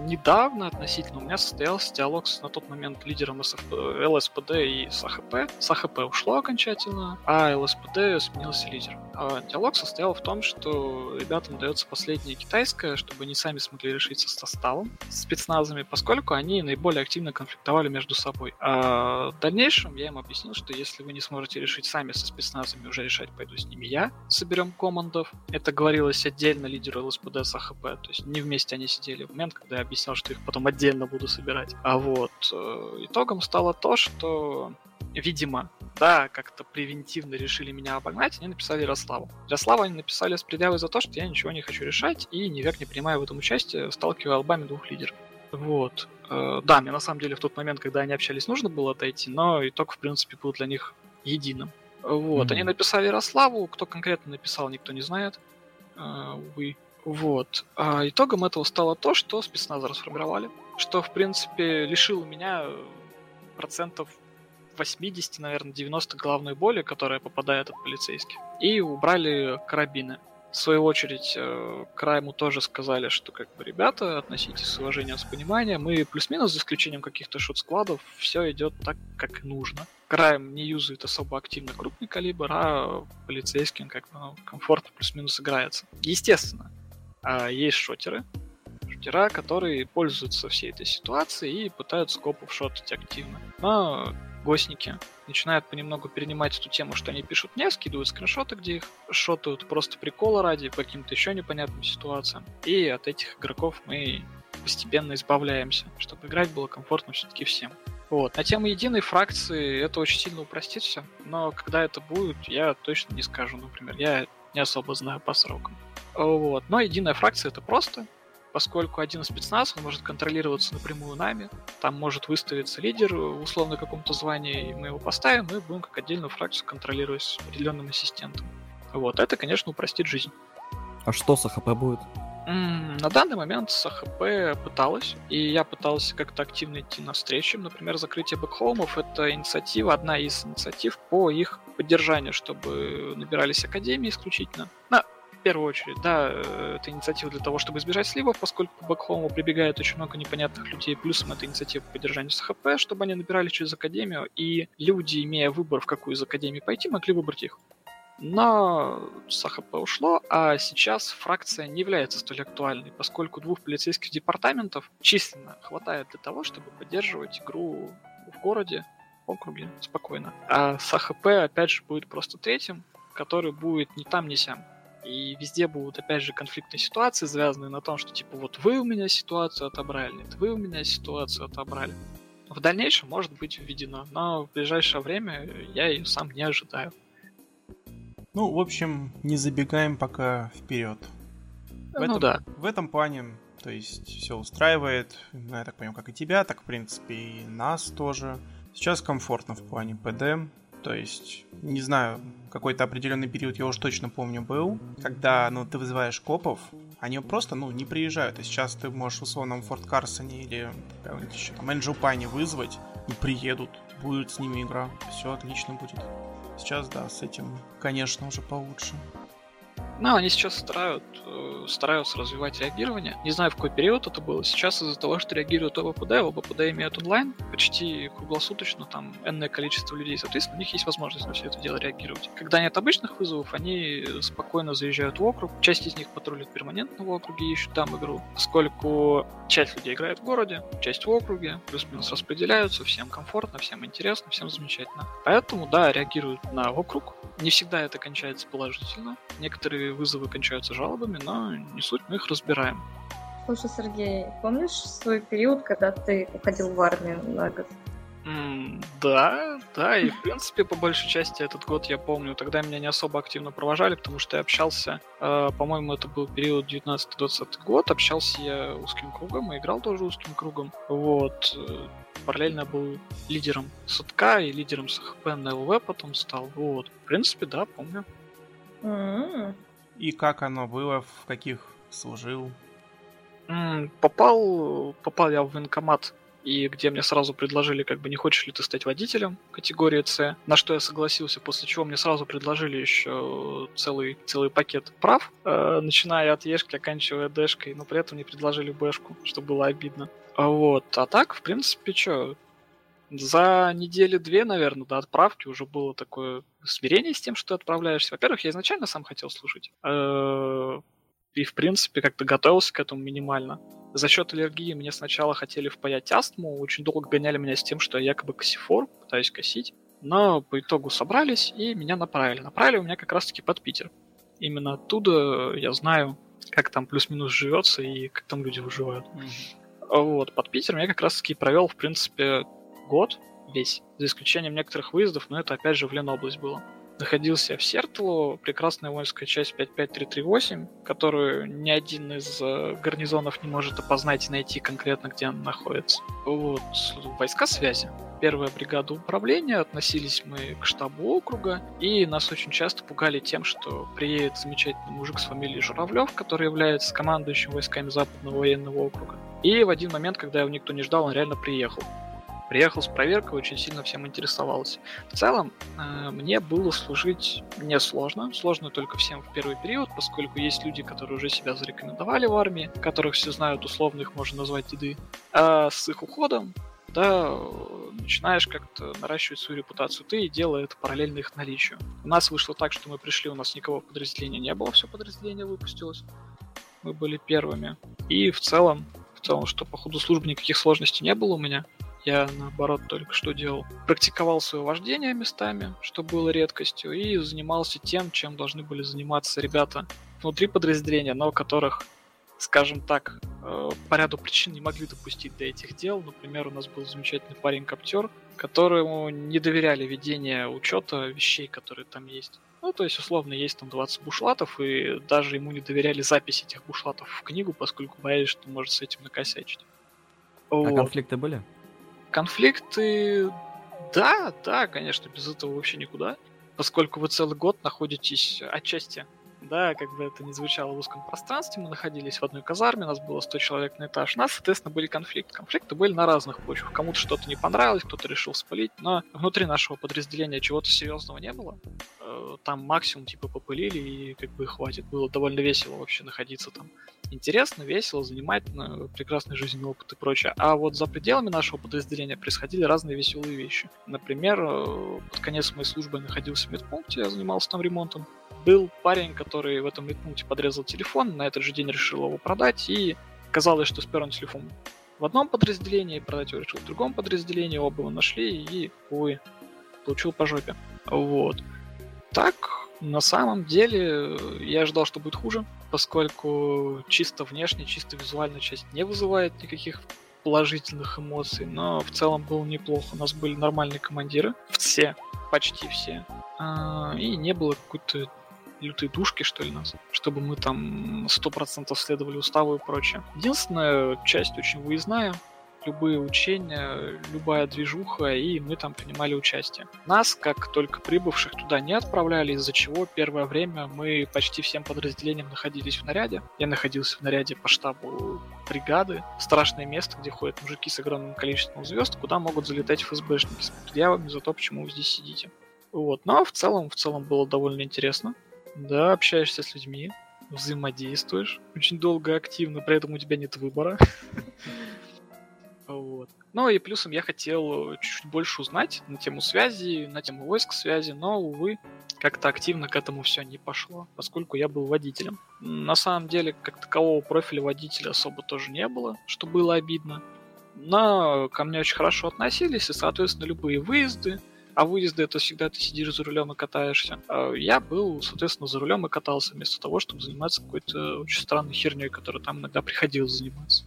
недавно относительно у меня состоялся диалог с на тот момент лидером СФ... ЛСПД и САХП. САХП ушло окончательно, а ЛСПД сменился лидер. А диалог состоял в том, что ребятам дается последнее китайское, чтобы они сами смогли решиться с составом, с спецназами, поскольку они наиболее активно конфликтовали между собой. А в дальнейшем я им объяснил, что если вы не сможете решить сами со спецназами, уже решать пойду с ними я, соберем командов. Это говорилось отдельно лидеру ЛСПД с АХП, то есть не вместе они сидели в момент, когда я объяснял, что их потом отдельно буду собирать. А вот э, итогом стало то, что видимо, да, как-то превентивно решили меня обогнать, они написали Ярославу. Ярославу они написали с предъявой за то, что я ничего не хочу решать и никак не принимаю в этом участие, сталкивая лбами двух лидеров. Вот. Э, да, мне на самом деле в тот момент, когда они общались, нужно было отойти, но итог, в принципе, был для них единым. Вот. Mm-hmm. Они написали Ярославу, кто конкретно написал, никто не знает. Э, увы. Вот. А итогом этого стало то, что спецназ расформировали, что, в принципе, лишило меня процентов 80, наверное, 90 головной боли, которая попадает от полицейских. И убрали карабины. В свою очередь, э, Крайму тоже сказали, что как бы, ребята, относитесь с уважением, с пониманием. Мы плюс-минус, за исключением каких-то шут-складов, все идет так, как нужно. Крайм не юзает особо активно крупный калибр, а полицейским как ну, комфортно плюс-минус играется. Естественно, а, есть шотеры, шутера, которые пользуются всей этой ситуацией и пытаются копов шотать активно. Но госники начинают понемногу перенимать эту тему, что они пишут мне, скидывают скриншоты, где их шотают просто прикола ради, по каким-то еще непонятным ситуациям. И от этих игроков мы постепенно избавляемся, чтобы играть было комфортно все-таки всем. Вот. На тему единой фракции это очень сильно упростит все, но когда это будет, я точно не скажу, например. Я не особо знаю по срокам. Вот. Но единая фракция это просто, поскольку один спецназ, он может контролироваться напрямую нами, там может выставиться лидер условно каком-то звании, и мы его поставим, и будем как отдельную фракцию контролировать с определенным ассистентом. Вот, это, конечно, упростит жизнь. А что с АХП будет? На данный момент с АХП пыталась, и я пытался как-то активно идти на встречи. Например, закрытие бэкхолмов — это инициатива, одна из инициатив по их поддержанию, чтобы набирались академии исключительно. На в первую очередь, да, э, это инициатива для того, чтобы избежать сливов, поскольку к бэкхолму прибегает очень много непонятных людей, плюсом это инициатива по поддержанию с ХП, чтобы они набирали через Академию, и люди, имея выбор, в какую из Академий пойти, могли выбрать их. Но с АХП ушло, а сейчас фракция не является столь актуальной, поскольку двух полицейских департаментов численно хватает для того, чтобы поддерживать игру в городе, в округе спокойно. А с АХП, опять же, будет просто третьим, который будет ни там, ни сям. И везде будут, опять же, конфликтные ситуации, завязанные на том, что, типа, вот вы у меня ситуацию отобрали, нет, вы у меня ситуацию отобрали. В дальнейшем может быть введено, но в ближайшее время я ее сам не ожидаю. Ну, в общем, не забегаем пока вперед. В ну этом, да. В этом плане, то есть, все устраивает, ну, я так понимаю, как и тебя, так, в принципе, и нас тоже. Сейчас комфортно в плане ПД, то есть, не знаю, какой-то определенный период, я уж точно помню, был, когда, ну, ты вызываешь копов, они просто, ну, не приезжают. И сейчас ты можешь в Форт Карсоне или еще там Пайне вызвать, и приедут, будет с ними игра, все отлично будет. Сейчас, да, с этим, конечно, уже получше. Ну, они сейчас старают, э, стараются развивать реагирование. Не знаю, в какой период это было. Сейчас из-за того, что реагируют ОБПД, ОБПД имеют онлайн почти круглосуточно, там энное количество людей, соответственно, у них есть возможность на все это дело реагировать. Когда нет обычных вызовов, они спокойно заезжают в округ. Часть из них патрулит перманентно в округе, ищут там игру. Поскольку часть людей играет в городе, часть в округе, плюс-минус распределяются, всем комфортно, всем интересно, всем замечательно. Поэтому, да, реагируют на округ. Не всегда это кончается положительно. Некоторые вызовы кончаются жалобами, но не суть, мы их разбираем. Слушай, Сергей, помнишь свой период, когда ты уходил в армию на год? Mm, да, да, и в принципе, по большей части этот год я помню. Тогда меня не особо активно провожали, потому что я общался, э, по-моему, это был период 19-20 год, общался я узким кругом и играл тоже узким кругом. Вот. Э, параллельно был лидером СТК и лидером СХП на ЛВ потом стал. Вот. В принципе, да, помню. Mm-hmm. И как оно было, в каких служил? Попал, попал я в военкомат, и где мне сразу предложили, как бы, не хочешь ли ты стать водителем категории С, на что я согласился, после чего мне сразу предложили еще целый, целый пакет прав, э, начиная от Ешки, оканчивая Дэшкой, но при этом не предложили Бэшку, что было обидно. Вот, а так, в принципе, что, за недели-две, наверное, до отправки уже было такое смирение с тем, что ты отправляешься. Во-первых, я изначально сам хотел служить. Э, и, в принципе, как-то готовился к этому минимально. За счет аллергии мне сначала хотели впаять астму, очень долго гоняли меня с тем, что я якобы косифор, пытаюсь косить. Но по итогу собрались и меня направили. Направили у меня как раз-таки под Питер. Именно оттуда я знаю, как там плюс-минус живется и как там люди выживают. Mm-hmm. Вот, под Питером я как раз-таки провел, в принципе, год весь, за исключением некоторых выездов, но это опять же в Ленобласть было. Находился в Сертлу, прекрасная воинская часть 55338, которую ни один из э, гарнизонов не может опознать и найти конкретно, где она находится. Вот, войска связи. Первая бригада управления, относились мы к штабу округа, и нас очень часто пугали тем, что приедет замечательный мужик с фамилией Журавлев, который является командующим войсками Западного военного округа. И в один момент, когда его никто не ждал, он реально приехал. Приехал с проверкой, очень сильно всем интересовался. В целом, э, мне было служить несложно. Сложно только всем в первый период, поскольку есть люди, которые уже себя зарекомендовали в армии, которых все знают, условно их можно назвать деды. А с их уходом, да, начинаешь как-то наращивать свою репутацию ты и делая это параллельно их наличию. У нас вышло так, что мы пришли, у нас никого в подразделении не было, все подразделение выпустилось. Мы были первыми. И в целом, в целом, что по ходу службы никаких сложностей не было у меня. Я, наоборот, только что делал. Практиковал свое вождение местами, что было редкостью, и занимался тем, чем должны были заниматься ребята внутри подразделения, но которых, скажем так, э, по ряду причин не могли допустить до этих дел. Например, у нас был замечательный парень-коптер, которому не доверяли ведение учета вещей, которые там есть. Ну, то есть, условно, есть там 20 бушлатов, и даже ему не доверяли запись этих бушлатов в книгу, поскольку боялись, что может с этим накосячить. А вот. конфликты были? Конфликты... Да, да, конечно, без этого вообще никуда. Поскольку вы целый год находитесь отчасти да, как бы это не звучало в узком пространстве, мы находились в одной казарме, у нас было 100 человек на этаж, у нас, соответственно, были конфликты. Конфликты были на разных почвах. Кому-то что-то не понравилось, кто-то решил спалить, но внутри нашего подразделения чего-то серьезного не было. Э, там максимум, типа, попылили, и как бы хватит. Было довольно весело вообще находиться там. Интересно, весело, занимательно, прекрасный жизненный опыт и прочее. А вот за пределами нашего подразделения происходили разные веселые вещи. Например, э, под конец моей службы я находился в медпункте, я занимался там ремонтом был парень, который в этом медпункте подрезал телефон, на этот же день решил его продать, и казалось, что сперл телефон в одном подразделении, продать его решил в другом подразделении, оба его нашли и, увы, получил по жопе. Вот. Так, на самом деле, я ожидал, что будет хуже, поскольку чисто внешне, чисто визуально часть не вызывает никаких положительных эмоций, но в целом было неплохо. У нас были нормальные командиры, все, почти все, а, и не было какой-то лютой душки, что ли, нас, чтобы мы там сто процентов следовали уставу и прочее. Единственная часть очень выездная, любые учения, любая движуха, и мы там принимали участие. Нас, как только прибывших, туда не отправляли, из-за чего первое время мы почти всем подразделениям находились в наряде. Я находился в наряде по штабу бригады. Страшное место, где ходят мужики с огромным количеством звезд, куда могут залетать ФСБшники с предъявами за то, почему вы здесь сидите. Вот. Но в целом, в целом было довольно интересно. Да, общаешься с людьми, взаимодействуешь очень долго, активно, при этом у тебя нет выбора. Вот. Ну и плюсом я хотел чуть-чуть больше узнать на тему связи, на тему войск связи, но, увы, как-то активно к этому все не пошло, поскольку я был водителем. На самом деле, как такового профиля водителя особо тоже не было, что было обидно. Но ко мне очень хорошо относились, и, соответственно, любые выезды, а выезды это всегда ты сидишь за рулем и катаешься. А я был, соответственно, за рулем и катался, вместо того, чтобы заниматься какой-то очень странной херней, которой там иногда приходилось заниматься.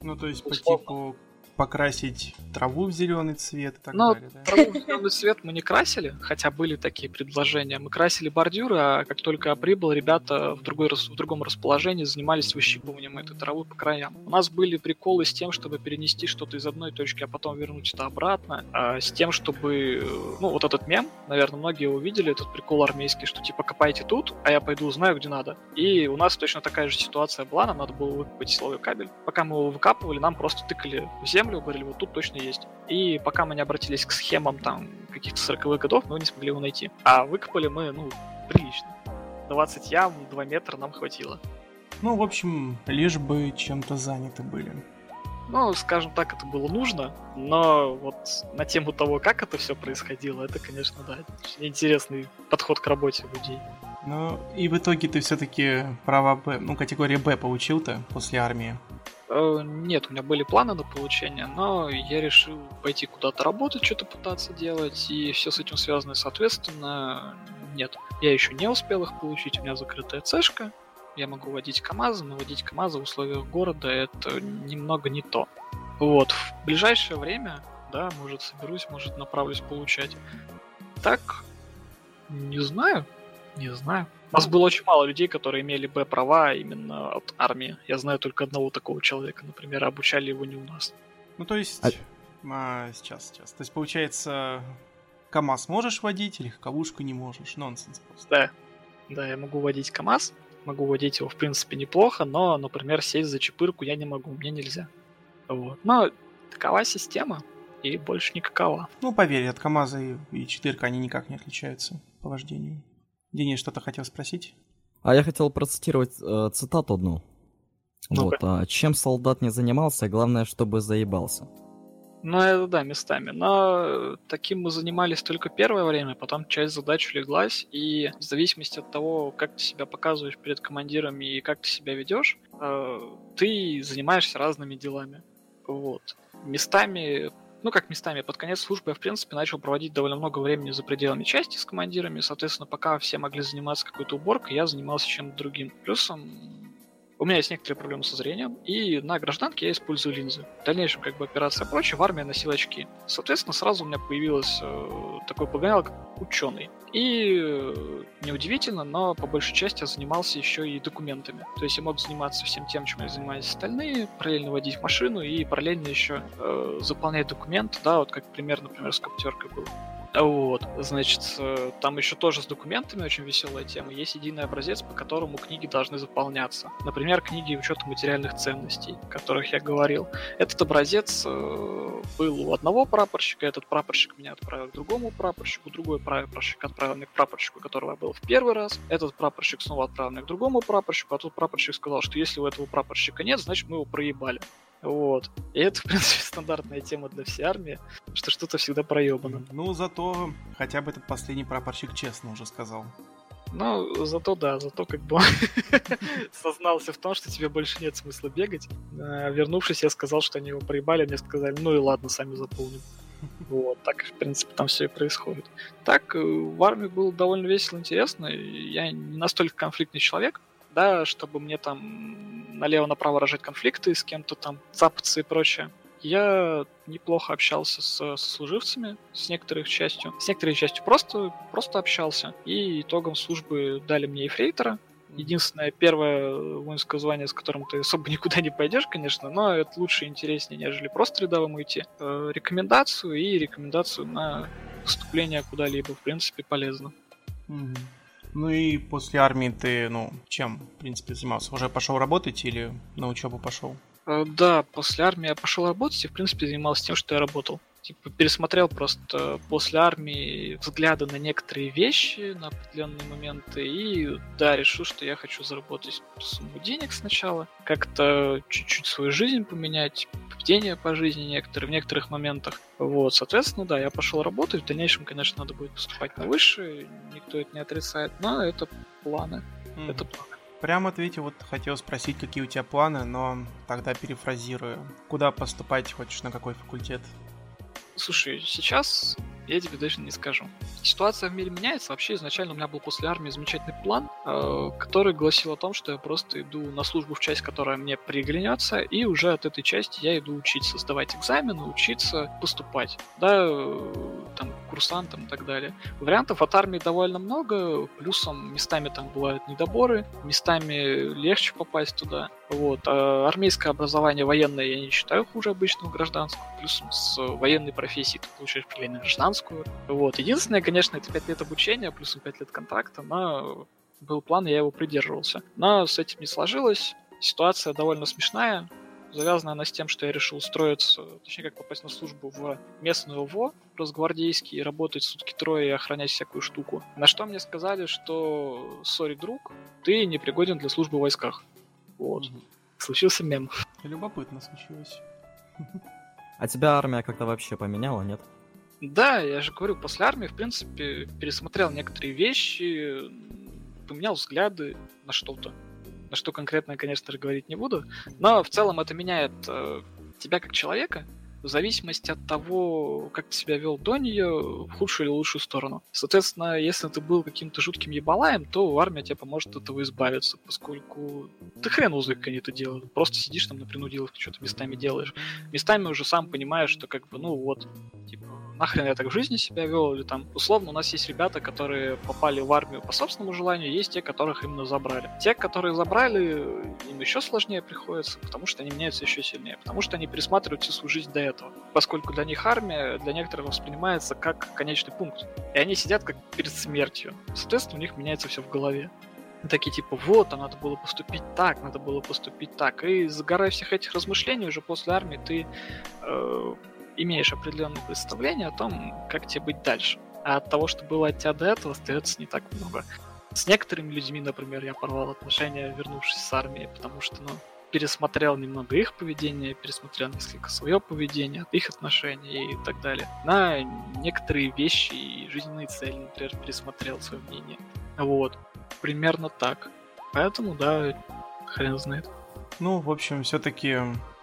Ну, то есть, по типу покрасить траву в зеленый цвет и так Но далее. Да? Траву в зеленый цвет мы не красили, хотя были такие предложения. Мы красили бордюры, а как только я прибыл, ребята в, другой, в другом расположении занимались выщипыванием этой травы по краям. У нас были приколы с тем, чтобы перенести что-то из одной точки, а потом вернуть это обратно, а с тем, чтобы... Ну, вот этот мем, наверное, многие увидели, этот прикол армейский, что типа копайте тут, а я пойду узнаю, где надо. И у нас точно такая же ситуация была, нам надо было выкопать силовой кабель. Пока мы его выкапывали, нам просто тыкали в землю, землю, говорили, вот тут точно есть. И пока мы не обратились к схемам там каких-то 40-х годов, мы не смогли его найти. А выкопали мы, ну, прилично. 20 ям, 2 метра нам хватило. Ну, в общем, лишь бы чем-то заняты были. Ну, скажем так, это было нужно, но вот на тему того, как это все происходило, это, конечно, да, интересный подход к работе людей. Ну, и в итоге ты все-таки право Б, ну, категория Б получил-то после армии. Э, нет, у меня были планы на получение, но я решил пойти куда-то работать, что-то пытаться делать, и все с этим связано, соответственно, нет. Я еще не успел их получить, у меня закрытая цешка, я могу водить КАМАЗы, но водить КАМАЗы в условиях города это немного не то. Вот, в ближайшее время, да, может соберусь, может направлюсь получать. Так, не знаю, не знаю. У нас было очень мало людей, которые имели Б-права именно от армии. Я знаю только одного такого человека, например, обучали его не у нас. Ну, то есть... А... А, сейчас, сейчас. То есть, получается, КАМАЗ можешь водить, или легковушку не можешь? Нонсенс просто. Да. Да, я могу водить КАМАЗ, могу водить его, в принципе, неплохо, но, например, сесть за чепырку я не могу, мне нельзя. Вот. Но такова система, и больше никакова. Ну, поверь, от КАМАЗа и, и четырка они никак не отличаются по вождению. Денис, что-то хотел спросить? А я хотел процитировать э, цитату одну. ну Вот, а, чем солдат не занимался, главное, чтобы заебался. Ну, это да, местами. Но таким мы занимались только первое время, потом часть задач улеглась, и в зависимости от того, как ты себя показываешь перед командирами и как ты себя ведешь, э, ты занимаешься разными делами. Вот. Местами ну, как местами, под конец службы я, в принципе, начал проводить довольно много времени за пределами части с командирами, соответственно, пока все могли заниматься какой-то уборкой, я занимался чем-то другим. Плюсом у меня есть некоторые проблемы со зрением, и на гражданке я использую линзы. В дальнейшем, как бы, операция прочее, в армии носил очки. Соответственно, сразу у меня появилось э, такой погонял, как ученый. И э, неудивительно, но по большей части я занимался еще и документами. То есть я мог заниматься всем тем, чем я занимаюсь остальные, параллельно водить машину и параллельно еще э, заполнять документы, да, вот как пример, например, с коптеркой был. Вот, значит, э, там еще тоже с документами очень веселая тема. Есть единый образец, по которому книги должны заполняться. Например, книги учета материальных ценностей, о которых я говорил. Этот образец э, был у одного прапорщика, этот прапорщик меня отправил к другому прапорщику, другой прапорщик отправил меня к прапорщику, которого я был в первый раз. Этот прапорщик снова отправил меня к другому прапорщику, а тут прапорщик сказал, что если у этого прапорщика нет, значит мы его проебали. Вот. И это, в принципе, стандартная тема для всей армии, что что-то всегда проебано. Ну, зато хотя бы этот последний прапорщик честно уже сказал. Ну, зато да, зато как бы сознался в том, что тебе больше нет смысла бегать. А, вернувшись, я сказал, что они его проебали, мне сказали, ну и ладно, сами заполним. Вот, так, в принципе, там все и происходит. Так, э, в армии было довольно весело, интересно. Я не настолько конфликтный человек, да, чтобы мне там налево-направо рожать конфликты с кем-то там, цапаться и прочее. Я неплохо общался с, служивцами, с некоторых частью. С некоторой частью просто, просто общался. И итогом службы дали мне эфрейтора. Единственное, первое воинское звание, с которым ты особо никуда не пойдешь, конечно, но это лучше и интереснее, нежели просто рядовым идти. Э, рекомендацию и рекомендацию на поступление куда-либо, в принципе, полезно. Mm-hmm. Ну и после армии ты, ну, чем, в принципе, занимался? Уже пошел работать или на учебу пошел? Э, да, после армии я пошел работать и, в принципе, занимался тем, что я работал типа, пересмотрел просто после армии взгляды на некоторые вещи, на определенные моменты, и да, решил, что я хочу заработать сумму денег сначала, как-то чуть-чуть свою жизнь поменять, поведение по жизни некоторые, в некоторых моментах. Вот, соответственно, да, я пошел работать, в дальнейшем, конечно, надо будет поступать на высшее, никто это не отрицает, но это планы, mm. это планы. Прямо ответил, вот хотел спросить, какие у тебя планы, но тогда перефразирую. Куда поступать хочешь, на какой факультет? Слушай, сейчас я тебе даже не скажу. Ситуация в мире меняется. Вообще, изначально у меня был после армии замечательный план, э, который гласил о том, что я просто иду на службу в часть, которая мне приглянется, и уже от этой части я иду учиться, сдавать экзамены, учиться поступать. Да, э, там, курсантом и так далее. Вариантов от армии довольно много, плюсом местами там бывают недоборы, местами легче попасть туда. Вот. А армейское образование военное я не считаю хуже обычного гражданского, плюсом с военной профессией ты получаешь параллельно гражданскую. Вот. Единственное, конечно, это 5 лет обучения, плюсом 5 лет контракта, но был план, я его придерживался. Но с этим не сложилось. Ситуация довольно смешная. Завязана она с тем, что я решил устроиться, точнее, как попасть на службу в местную ВО, росгвардейский, и работать сутки трое и охранять всякую штуку. На что мне сказали, что, сори, друг, ты не пригоден для службы в войсках. Вот. Угу. Случился мем. Любопытно случилось. А тебя армия как-то вообще поменяла, нет? Да, я же говорю, после армии, в принципе, пересмотрел некоторые вещи, поменял взгляды на что-то. На что конкретно, конечно же, говорить не буду. Но в целом это меняет э, тебя как человека, в зависимости от того, как ты себя вел до нее, в худшую или лучшую сторону. Соответственно, если ты был каким-то жутким ебалаем, то армия тебе поможет от этого избавиться, поскольку ты хрен как они это делают. Просто сидишь там на принудиловке, что-то местами делаешь. Местами уже сам понимаешь, что как бы, ну вот, нахрен я так в жизни себя вел, или там, условно, у нас есть ребята, которые попали в армию по собственному желанию, есть те, которых именно забрали. Те, которые забрали, им еще сложнее приходится, потому что они меняются еще сильнее, потому что они пересматривают всю свою жизнь до этого. Поскольку для них армия, для некоторых воспринимается как конечный пункт. И они сидят как перед смертью. Соответственно, у них меняется все в голове такие типа, вот, а надо было поступить так, надо было поступить так. И загорая всех этих размышлений, уже после армии ты э, имеешь определенное представление о том, как тебе быть дальше. А от того, что было от тебя до этого, остается не так много. С некоторыми людьми, например, я порвал отношения, вернувшись с армии, потому что, ну, пересмотрел немного их поведение, пересмотрел несколько свое поведение, их отношения и так далее. На некоторые вещи и жизненные цели, например, пересмотрел свое мнение. Вот. Примерно так. Поэтому, да, хрен знает. Ну, в общем, все-таки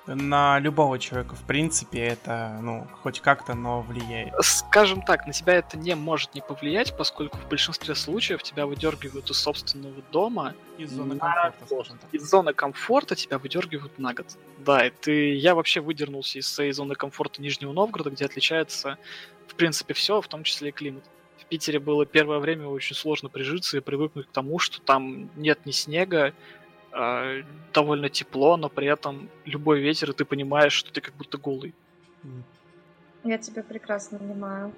на любого человека, в принципе, это, ну, хоть как-то, но влияет. Скажем так, на тебя это не может не повлиять, поскольку в большинстве случаев тебя выдергивают из собственного дома. Из зоны комфорта, скажем так. Из зоны комфорта тебя выдергивают на год. Да, и ты, я вообще выдернулся из своей зоны комфорта Нижнего Новгорода, где отличается, в принципе, все, в том числе и климат. В Питере было первое время очень сложно прижиться и привыкнуть к тому, что там нет ни снега, э, довольно тепло, но при этом любой ветер, и ты понимаешь, что ты как будто голый. Я тебя прекрасно понимаю.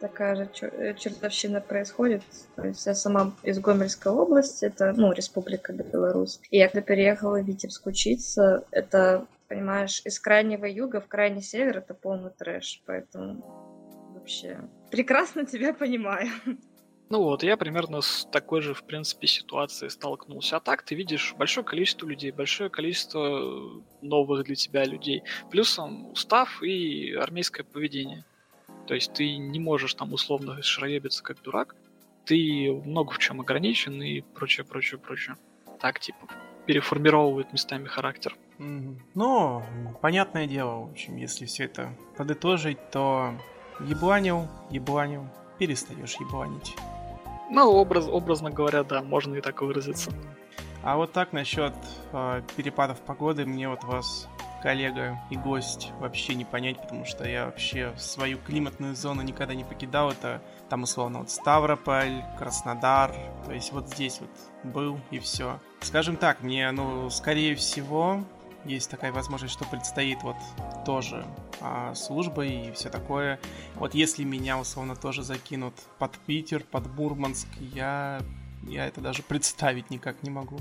Такая же э, чертовщина происходит. То есть я сама из Гомельской области, это, ну, Республика Беларусь. И я когда переехала в Витебск учиться, это, понимаешь, из крайнего юга в крайний север это полный трэш. Поэтому вообще прекрасно тебя понимаю. Ну вот, я примерно с такой же, в принципе, ситуацией столкнулся. А так ты видишь большое количество людей, большое количество новых для тебя людей. Плюсом устав и армейское поведение. То есть ты не можешь там условно шароебиться как дурак. Ты много в чем ограничен и прочее, прочее, прочее. Так, типа, переформировывает местами характер. Ну, понятное дело, в общем, если все это подытожить, то ебланил, ебланил, перестаешь ебланить. Ну, образ, образно говоря, да, можно и так выразиться. А вот так насчет э, перепадов погоды, мне вот вас, коллега и гость, вообще не понять, потому что я вообще свою климатную зону никогда не покидал. Это там условно вот Ставрополь, Краснодар, то есть вот здесь вот был и все. Скажем так, мне, ну, скорее всего, есть такая возможность, что предстоит вот тоже а, служба и все такое. Вот если меня условно тоже закинут под Питер, под Бурманск, я, я это даже представить никак не могу.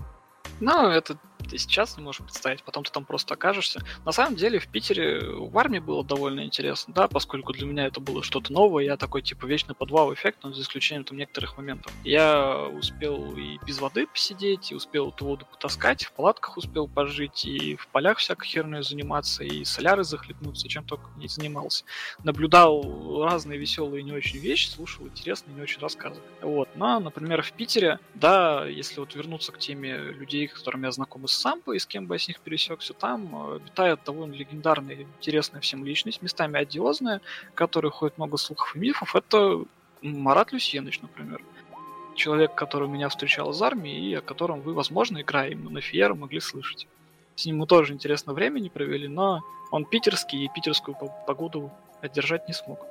Ну, это ты сейчас не можешь представить, потом ты там просто окажешься. На самом деле в Питере в армии было довольно интересно, да, поскольку для меня это было что-то новое, я такой типа вечно подвал эффект, но за исключением там некоторых моментов. Я успел и без воды посидеть, и успел эту воду потаскать, в палатках успел пожить, и в полях всякой херней заниматься, и соляры захлебнуться, чем только не занимался. Наблюдал разные веселые и не очень вещи, слушал интересные и не очень рассказы. Вот. Но, например, в Питере, да, если вот вернуться к теме людей, с которыми я знаком сам бы, и с кем бы я с них пересекся, там э, довольно легендарная, интересная всем личность, местами одиозная, которой ходит много слухов и мифов. Это Марат Люсьенович, например. Человек, который меня встречал из армии, и о котором вы, возможно, играя именно на Фиера, могли слышать. С ним мы тоже интересно времени провели, но он питерский, и питерскую погоду одержать не смог.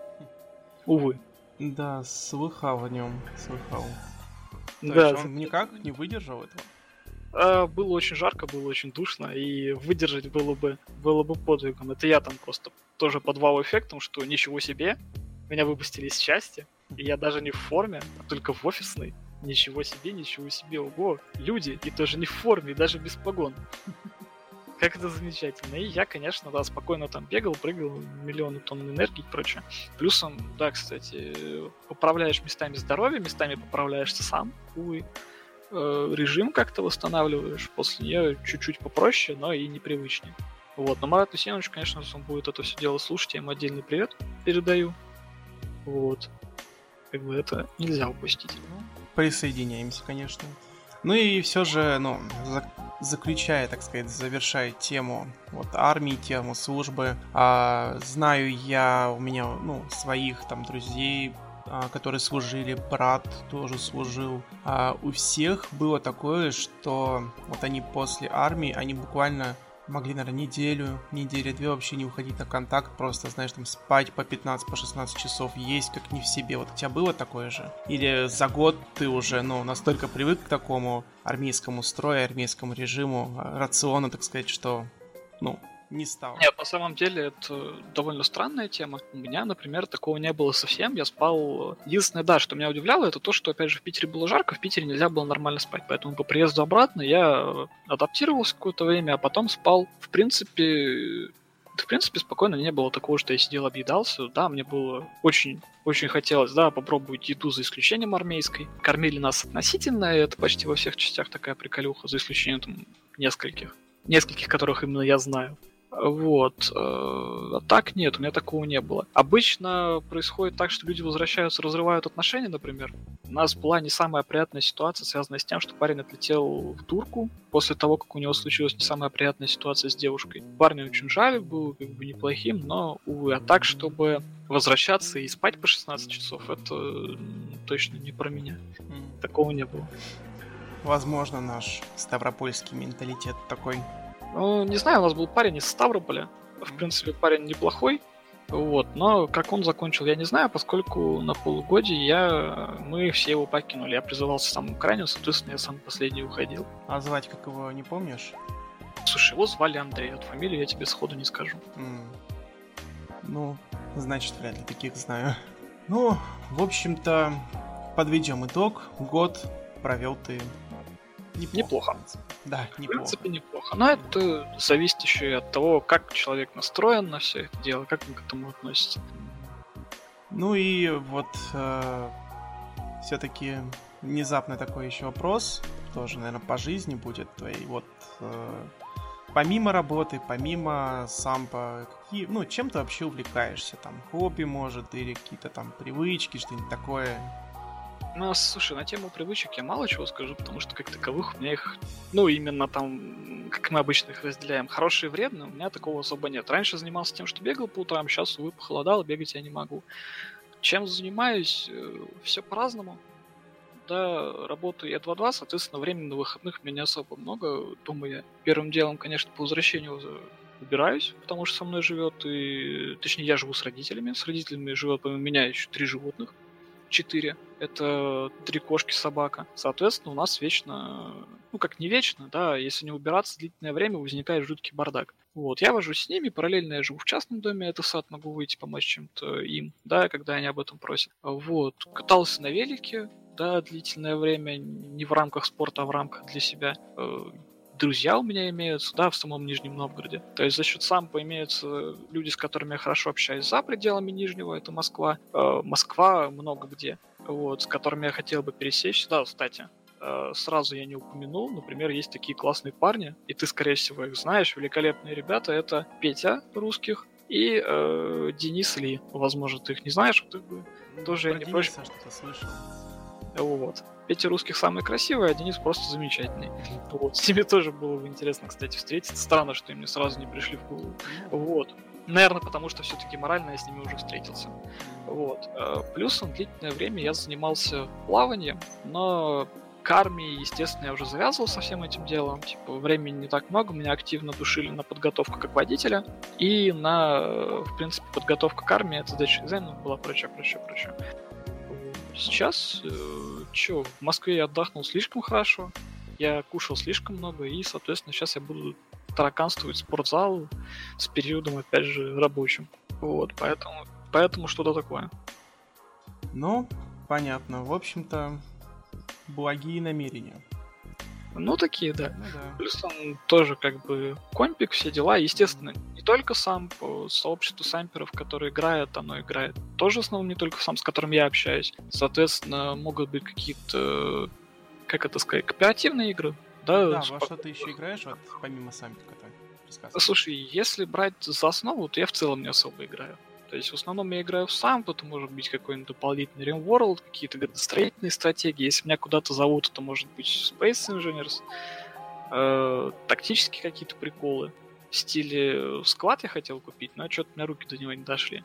Увы. Да, слыхал о нем, слыхал. То да, он никак не выдержал этого? А, было очень жарко, было очень душно, и выдержать было бы, было бы подвигом. Это я там просто тоже под вау-эффектом, что ничего себе, меня выпустили из счастья, и я даже не в форме, а только в офисной. Ничего себе, ничего себе, ого, люди, и тоже не в форме, и даже без погон. Как это замечательно. И я, конечно, да, спокойно там бегал, прыгал, миллионы тонн энергии и прочее. Плюсом, да, кстати, поправляешь местами здоровье, местами поправляешься сам, увы. Э, режим как-то восстанавливаешь, после нее чуть-чуть попроще, но и непривычнее. Вот, но Марат Усенович, конечно, он будет это все дело слушать, я ему отдельный привет передаю. Вот. Как бы это нельзя упустить. Присоединяемся, конечно. Ну и все же, ну, заключая, так сказать, завершая тему вот армии, тему службы, а, знаю я, у меня, ну, своих там друзей, которые служили, брат тоже служил. А у всех было такое, что вот они после армии, они буквально могли, наверное, неделю, неделю, две вообще не уходить на контакт, просто, знаешь, там спать по 15, по 16 часов, есть как не в себе. Вот у тебя было такое же? Или за год ты уже, ну, настолько привык к такому армейскому строю, армейскому режиму, рациону, так сказать, что, ну, не стал. Нет, на самом деле это довольно странная тема. У меня, например, такого не было совсем. Я спал... Единственное, да, что меня удивляло, это то, что, опять же, в Питере было жарко, в Питере нельзя было нормально спать. Поэтому по приезду обратно я адаптировался какое-то время, а потом спал, в принципе, в принципе, спокойно не было такого, что я сидел, объедался. Да, мне было очень, очень хотелось, да, попробовать еду за исключением армейской. Кормили нас относительно, это почти во всех частях такая приколюха, за исключением там нескольких. Нескольких, которых именно я знаю. Вот. Э, а так нет, у меня такого не было. Обычно происходит так, что люди возвращаются, разрывают отношения, например. У нас была не самая приятная ситуация, связанная с тем, что парень отлетел в турку после того, как у него случилась не самая приятная ситуация с девушкой. Парень очень жаль, был как бы неплохим, но, увы, а так, чтобы возвращаться и спать по 16 часов, это точно не про меня. Такого не было. Возможно, наш ставропольский менталитет такой. Ну, не знаю, у нас был парень из Ставрополя. В принципе, парень неплохой. Вот, но как он закончил, я не знаю, поскольку на полугодие я, мы все его покинули. Я призывался самым крайним, соответственно, я сам последний уходил. А звать как его не помнишь? Слушай, его звали Андрей, от фамилии я тебе сходу не скажу. Mm. Ну, значит, вряд ли таких знаю. Ну, в общем-то, подведем итог. Год провел ты Неплохо. неплохо. Да, неплохо. В принципе, неплохо. Но это зависит еще и от того, как человек настроен на все это дело, как он к этому относится. Ну и вот э, все-таки внезапно такой еще вопрос, тоже, наверное, по жизни будет твоей. Вот э, помимо работы, помимо сампа, какие, ну, чем ты вообще увлекаешься? Там хобби, может, или какие-то там привычки, что-нибудь такое? Ну, слушай, на тему привычек я мало чего скажу, потому что как таковых у меня их, ну, именно там, как мы обычно их разделяем, хорошие и вредные, у меня такого особо нет. Раньше занимался тем, что бегал по утрам, сейчас, увы, похолодало, бегать я не могу. Чем занимаюсь? Э, Все по-разному. Да, работаю я 2-2, соответственно, времени на выходных у меня не особо много. Думаю, я первым делом, конечно, по возвращению убираюсь, потому что со мной живет, и точнее я живу с родителями. С родителями живет помимо меня еще три животных. 4. Это три кошки, собака. Соответственно, у нас вечно, ну как не вечно, да, если не убираться длительное время, возникает жуткий бардак. Вот, я вожу с ними, параллельно я живу в частном доме, это сад, могу выйти помочь чем-то им, да, когда они об этом просят. Вот, катался на велике, да, длительное время, не в рамках спорта, а в рамках для себя. Друзья у меня имеются, да, в самом Нижнем Новгороде. То есть за счет сампа имеются люди, с которыми я хорошо общаюсь за пределами Нижнего, это Москва. Э, Москва много где, вот, с которыми я хотел бы пересечься. Да, кстати, э, сразу я не упомянул, например, есть такие классные парни, и ты, скорее всего, их знаешь, великолепные ребята, это Петя русских и э, Денис Ли. Возможно, ты их не знаешь, ты бы тоже Про я не прочь. слышал. Вот. Петя русских самый красивый, а Денис просто замечательный. Вот. С ними тоже было бы интересно, кстати, встретиться. Странно, что им сразу не пришли в голову. Вот. Наверное, потому что все-таки морально я с ними уже встретился. Вот. Э, плюсом длительное время я занимался плаванием, но к армии, естественно, я уже завязывал со всем этим делом. Типа, времени не так много, меня активно душили на подготовку как водителя и на, в принципе, подготовка к армии, это сдача экзаменов была, прочее, прочее, прочее. Сейчас, э, чё, в Москве я отдохнул слишком хорошо, я кушал слишком много, и, соответственно, сейчас я буду тараканствовать спортзал с периодом, опять же, рабочим. Вот, поэтому, поэтому что-то такое. Ну, понятно. В общем-то, благие намерения. Ну, такие, да. Ну, да. Плюс он тоже как бы компик, все дела. Естественно, не только сам, по сообществу самперов, которые играют, оно играет тоже в основном не только сам, с которым я общаюсь. Соответственно, могут быть какие-то, как это сказать, кооперативные игры. Да, да во что ты еще играешь, вот, помимо сампика? Слушай, если брать за основу, то я в целом не особо играю. То есть в основном я играю сам, это может быть какой-нибудь дополнительный RimWorld, какие-то градостроительные стратегии. Если меня куда-то зовут, это может быть Space Engineers, э, тактические какие-то приколы. В стиле склад я хотел купить, но что-то у меня руки до него не дошли.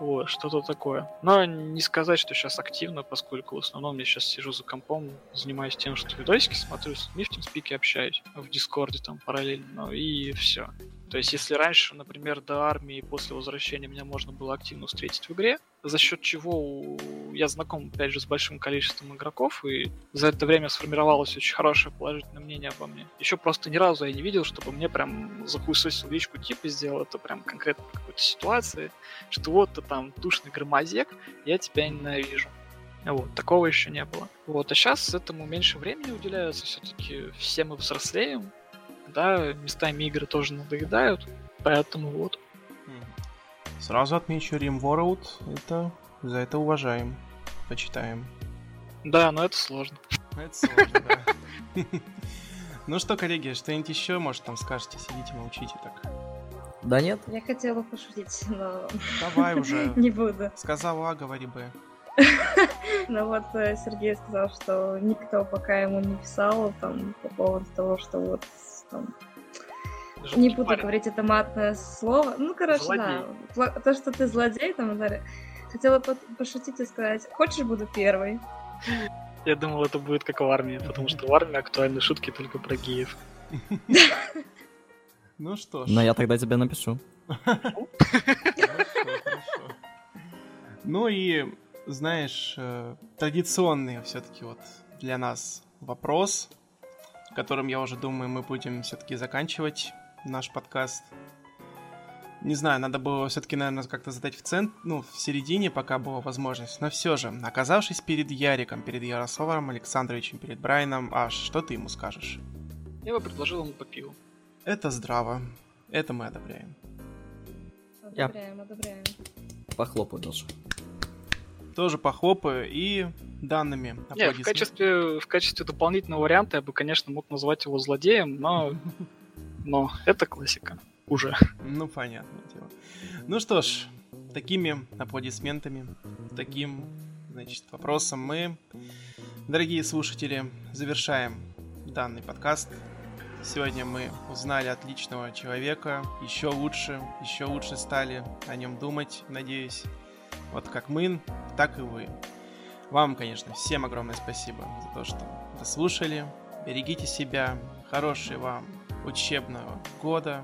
Вот, что-то такое. Но не сказать, что сейчас активно, поскольку в основном я сейчас сижу за компом, занимаюсь тем, что видосики смотрю, с людьми в TeamSpeak общаюсь, в Дискорде там параллельно, и все. То есть, если раньше, например, до армии после возвращения меня можно было активно встретить в игре, за счет чего я знаком, опять же, с большим количеством игроков, и за это время сформировалось очень хорошее положительное мнение обо мне. Еще просто ни разу я не видел, чтобы мне прям захуесосил личку типа сделал это прям конкретно в какой-то ситуации, что вот ты там душный громозек, я тебя ненавижу. Вот, такого еще не было. Вот, а сейчас этому меньше времени уделяется, все-таки все мы взрослеем, да, местами игры тоже надоедают, поэтому вот. Сразу отмечу RimWorld, это за это уважаем, почитаем. Да, но это сложно. Это сложно, да. Ну что, коллеги, что-нибудь еще, может, там скажете, сидите, молчите так. Да нет? Я хотела пошутить, но Давай уже. не буду. Сказал А, говори Б. Ну вот э, Сергей сказал, что никто пока ему не писал там по поводу того, что вот там Жёсткий не буду парень. говорить это матное слово. Ну, короче, Злодей. да. То, что ты злодей, там, Дарья, хотела по- пошутить и сказать, хочешь, буду первый? Я думал, это будет как в армии, потому что в армии актуальны шутки только про геев. Ну что ж. Но я тогда тебе напишу. Хорошо, хорошо. Ну и, знаешь, э, традиционный все-таки вот для нас вопрос, которым, я уже думаю, мы будем все-таки заканчивать наш подкаст. Не знаю, надо было все-таки, наверное, как-то задать в центр, ну, в середине, пока была возможность. Но все же, оказавшись перед Яриком, перед Ярославом Александровичем, перед Брайаном, аж что ты ему скажешь? Я бы предложил ему по пиву. Это здраво. Это мы одобряем. Я- Одобряем, одобряем. Похлопаю даже. Тоже похлопаю и данными Не, в качестве, в качестве дополнительного варианта я бы, конечно, мог назвать его злодеем, но, но это классика. Уже. Ну, понятное дело. Ну что ж, такими аплодисментами, таким, значит, вопросом мы, дорогие слушатели, завершаем данный подкаст. Сегодня мы узнали отличного человека, еще лучше, еще лучше стали о нем думать, надеюсь. Вот как мы, так и вы. Вам, конечно, всем огромное спасибо за то, что дослушали. Берегите себя, хорошего вам учебного года,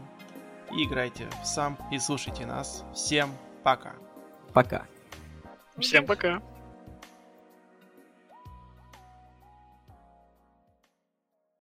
и играйте в сам и слушайте нас. Всем пока. Пока. Всем пока.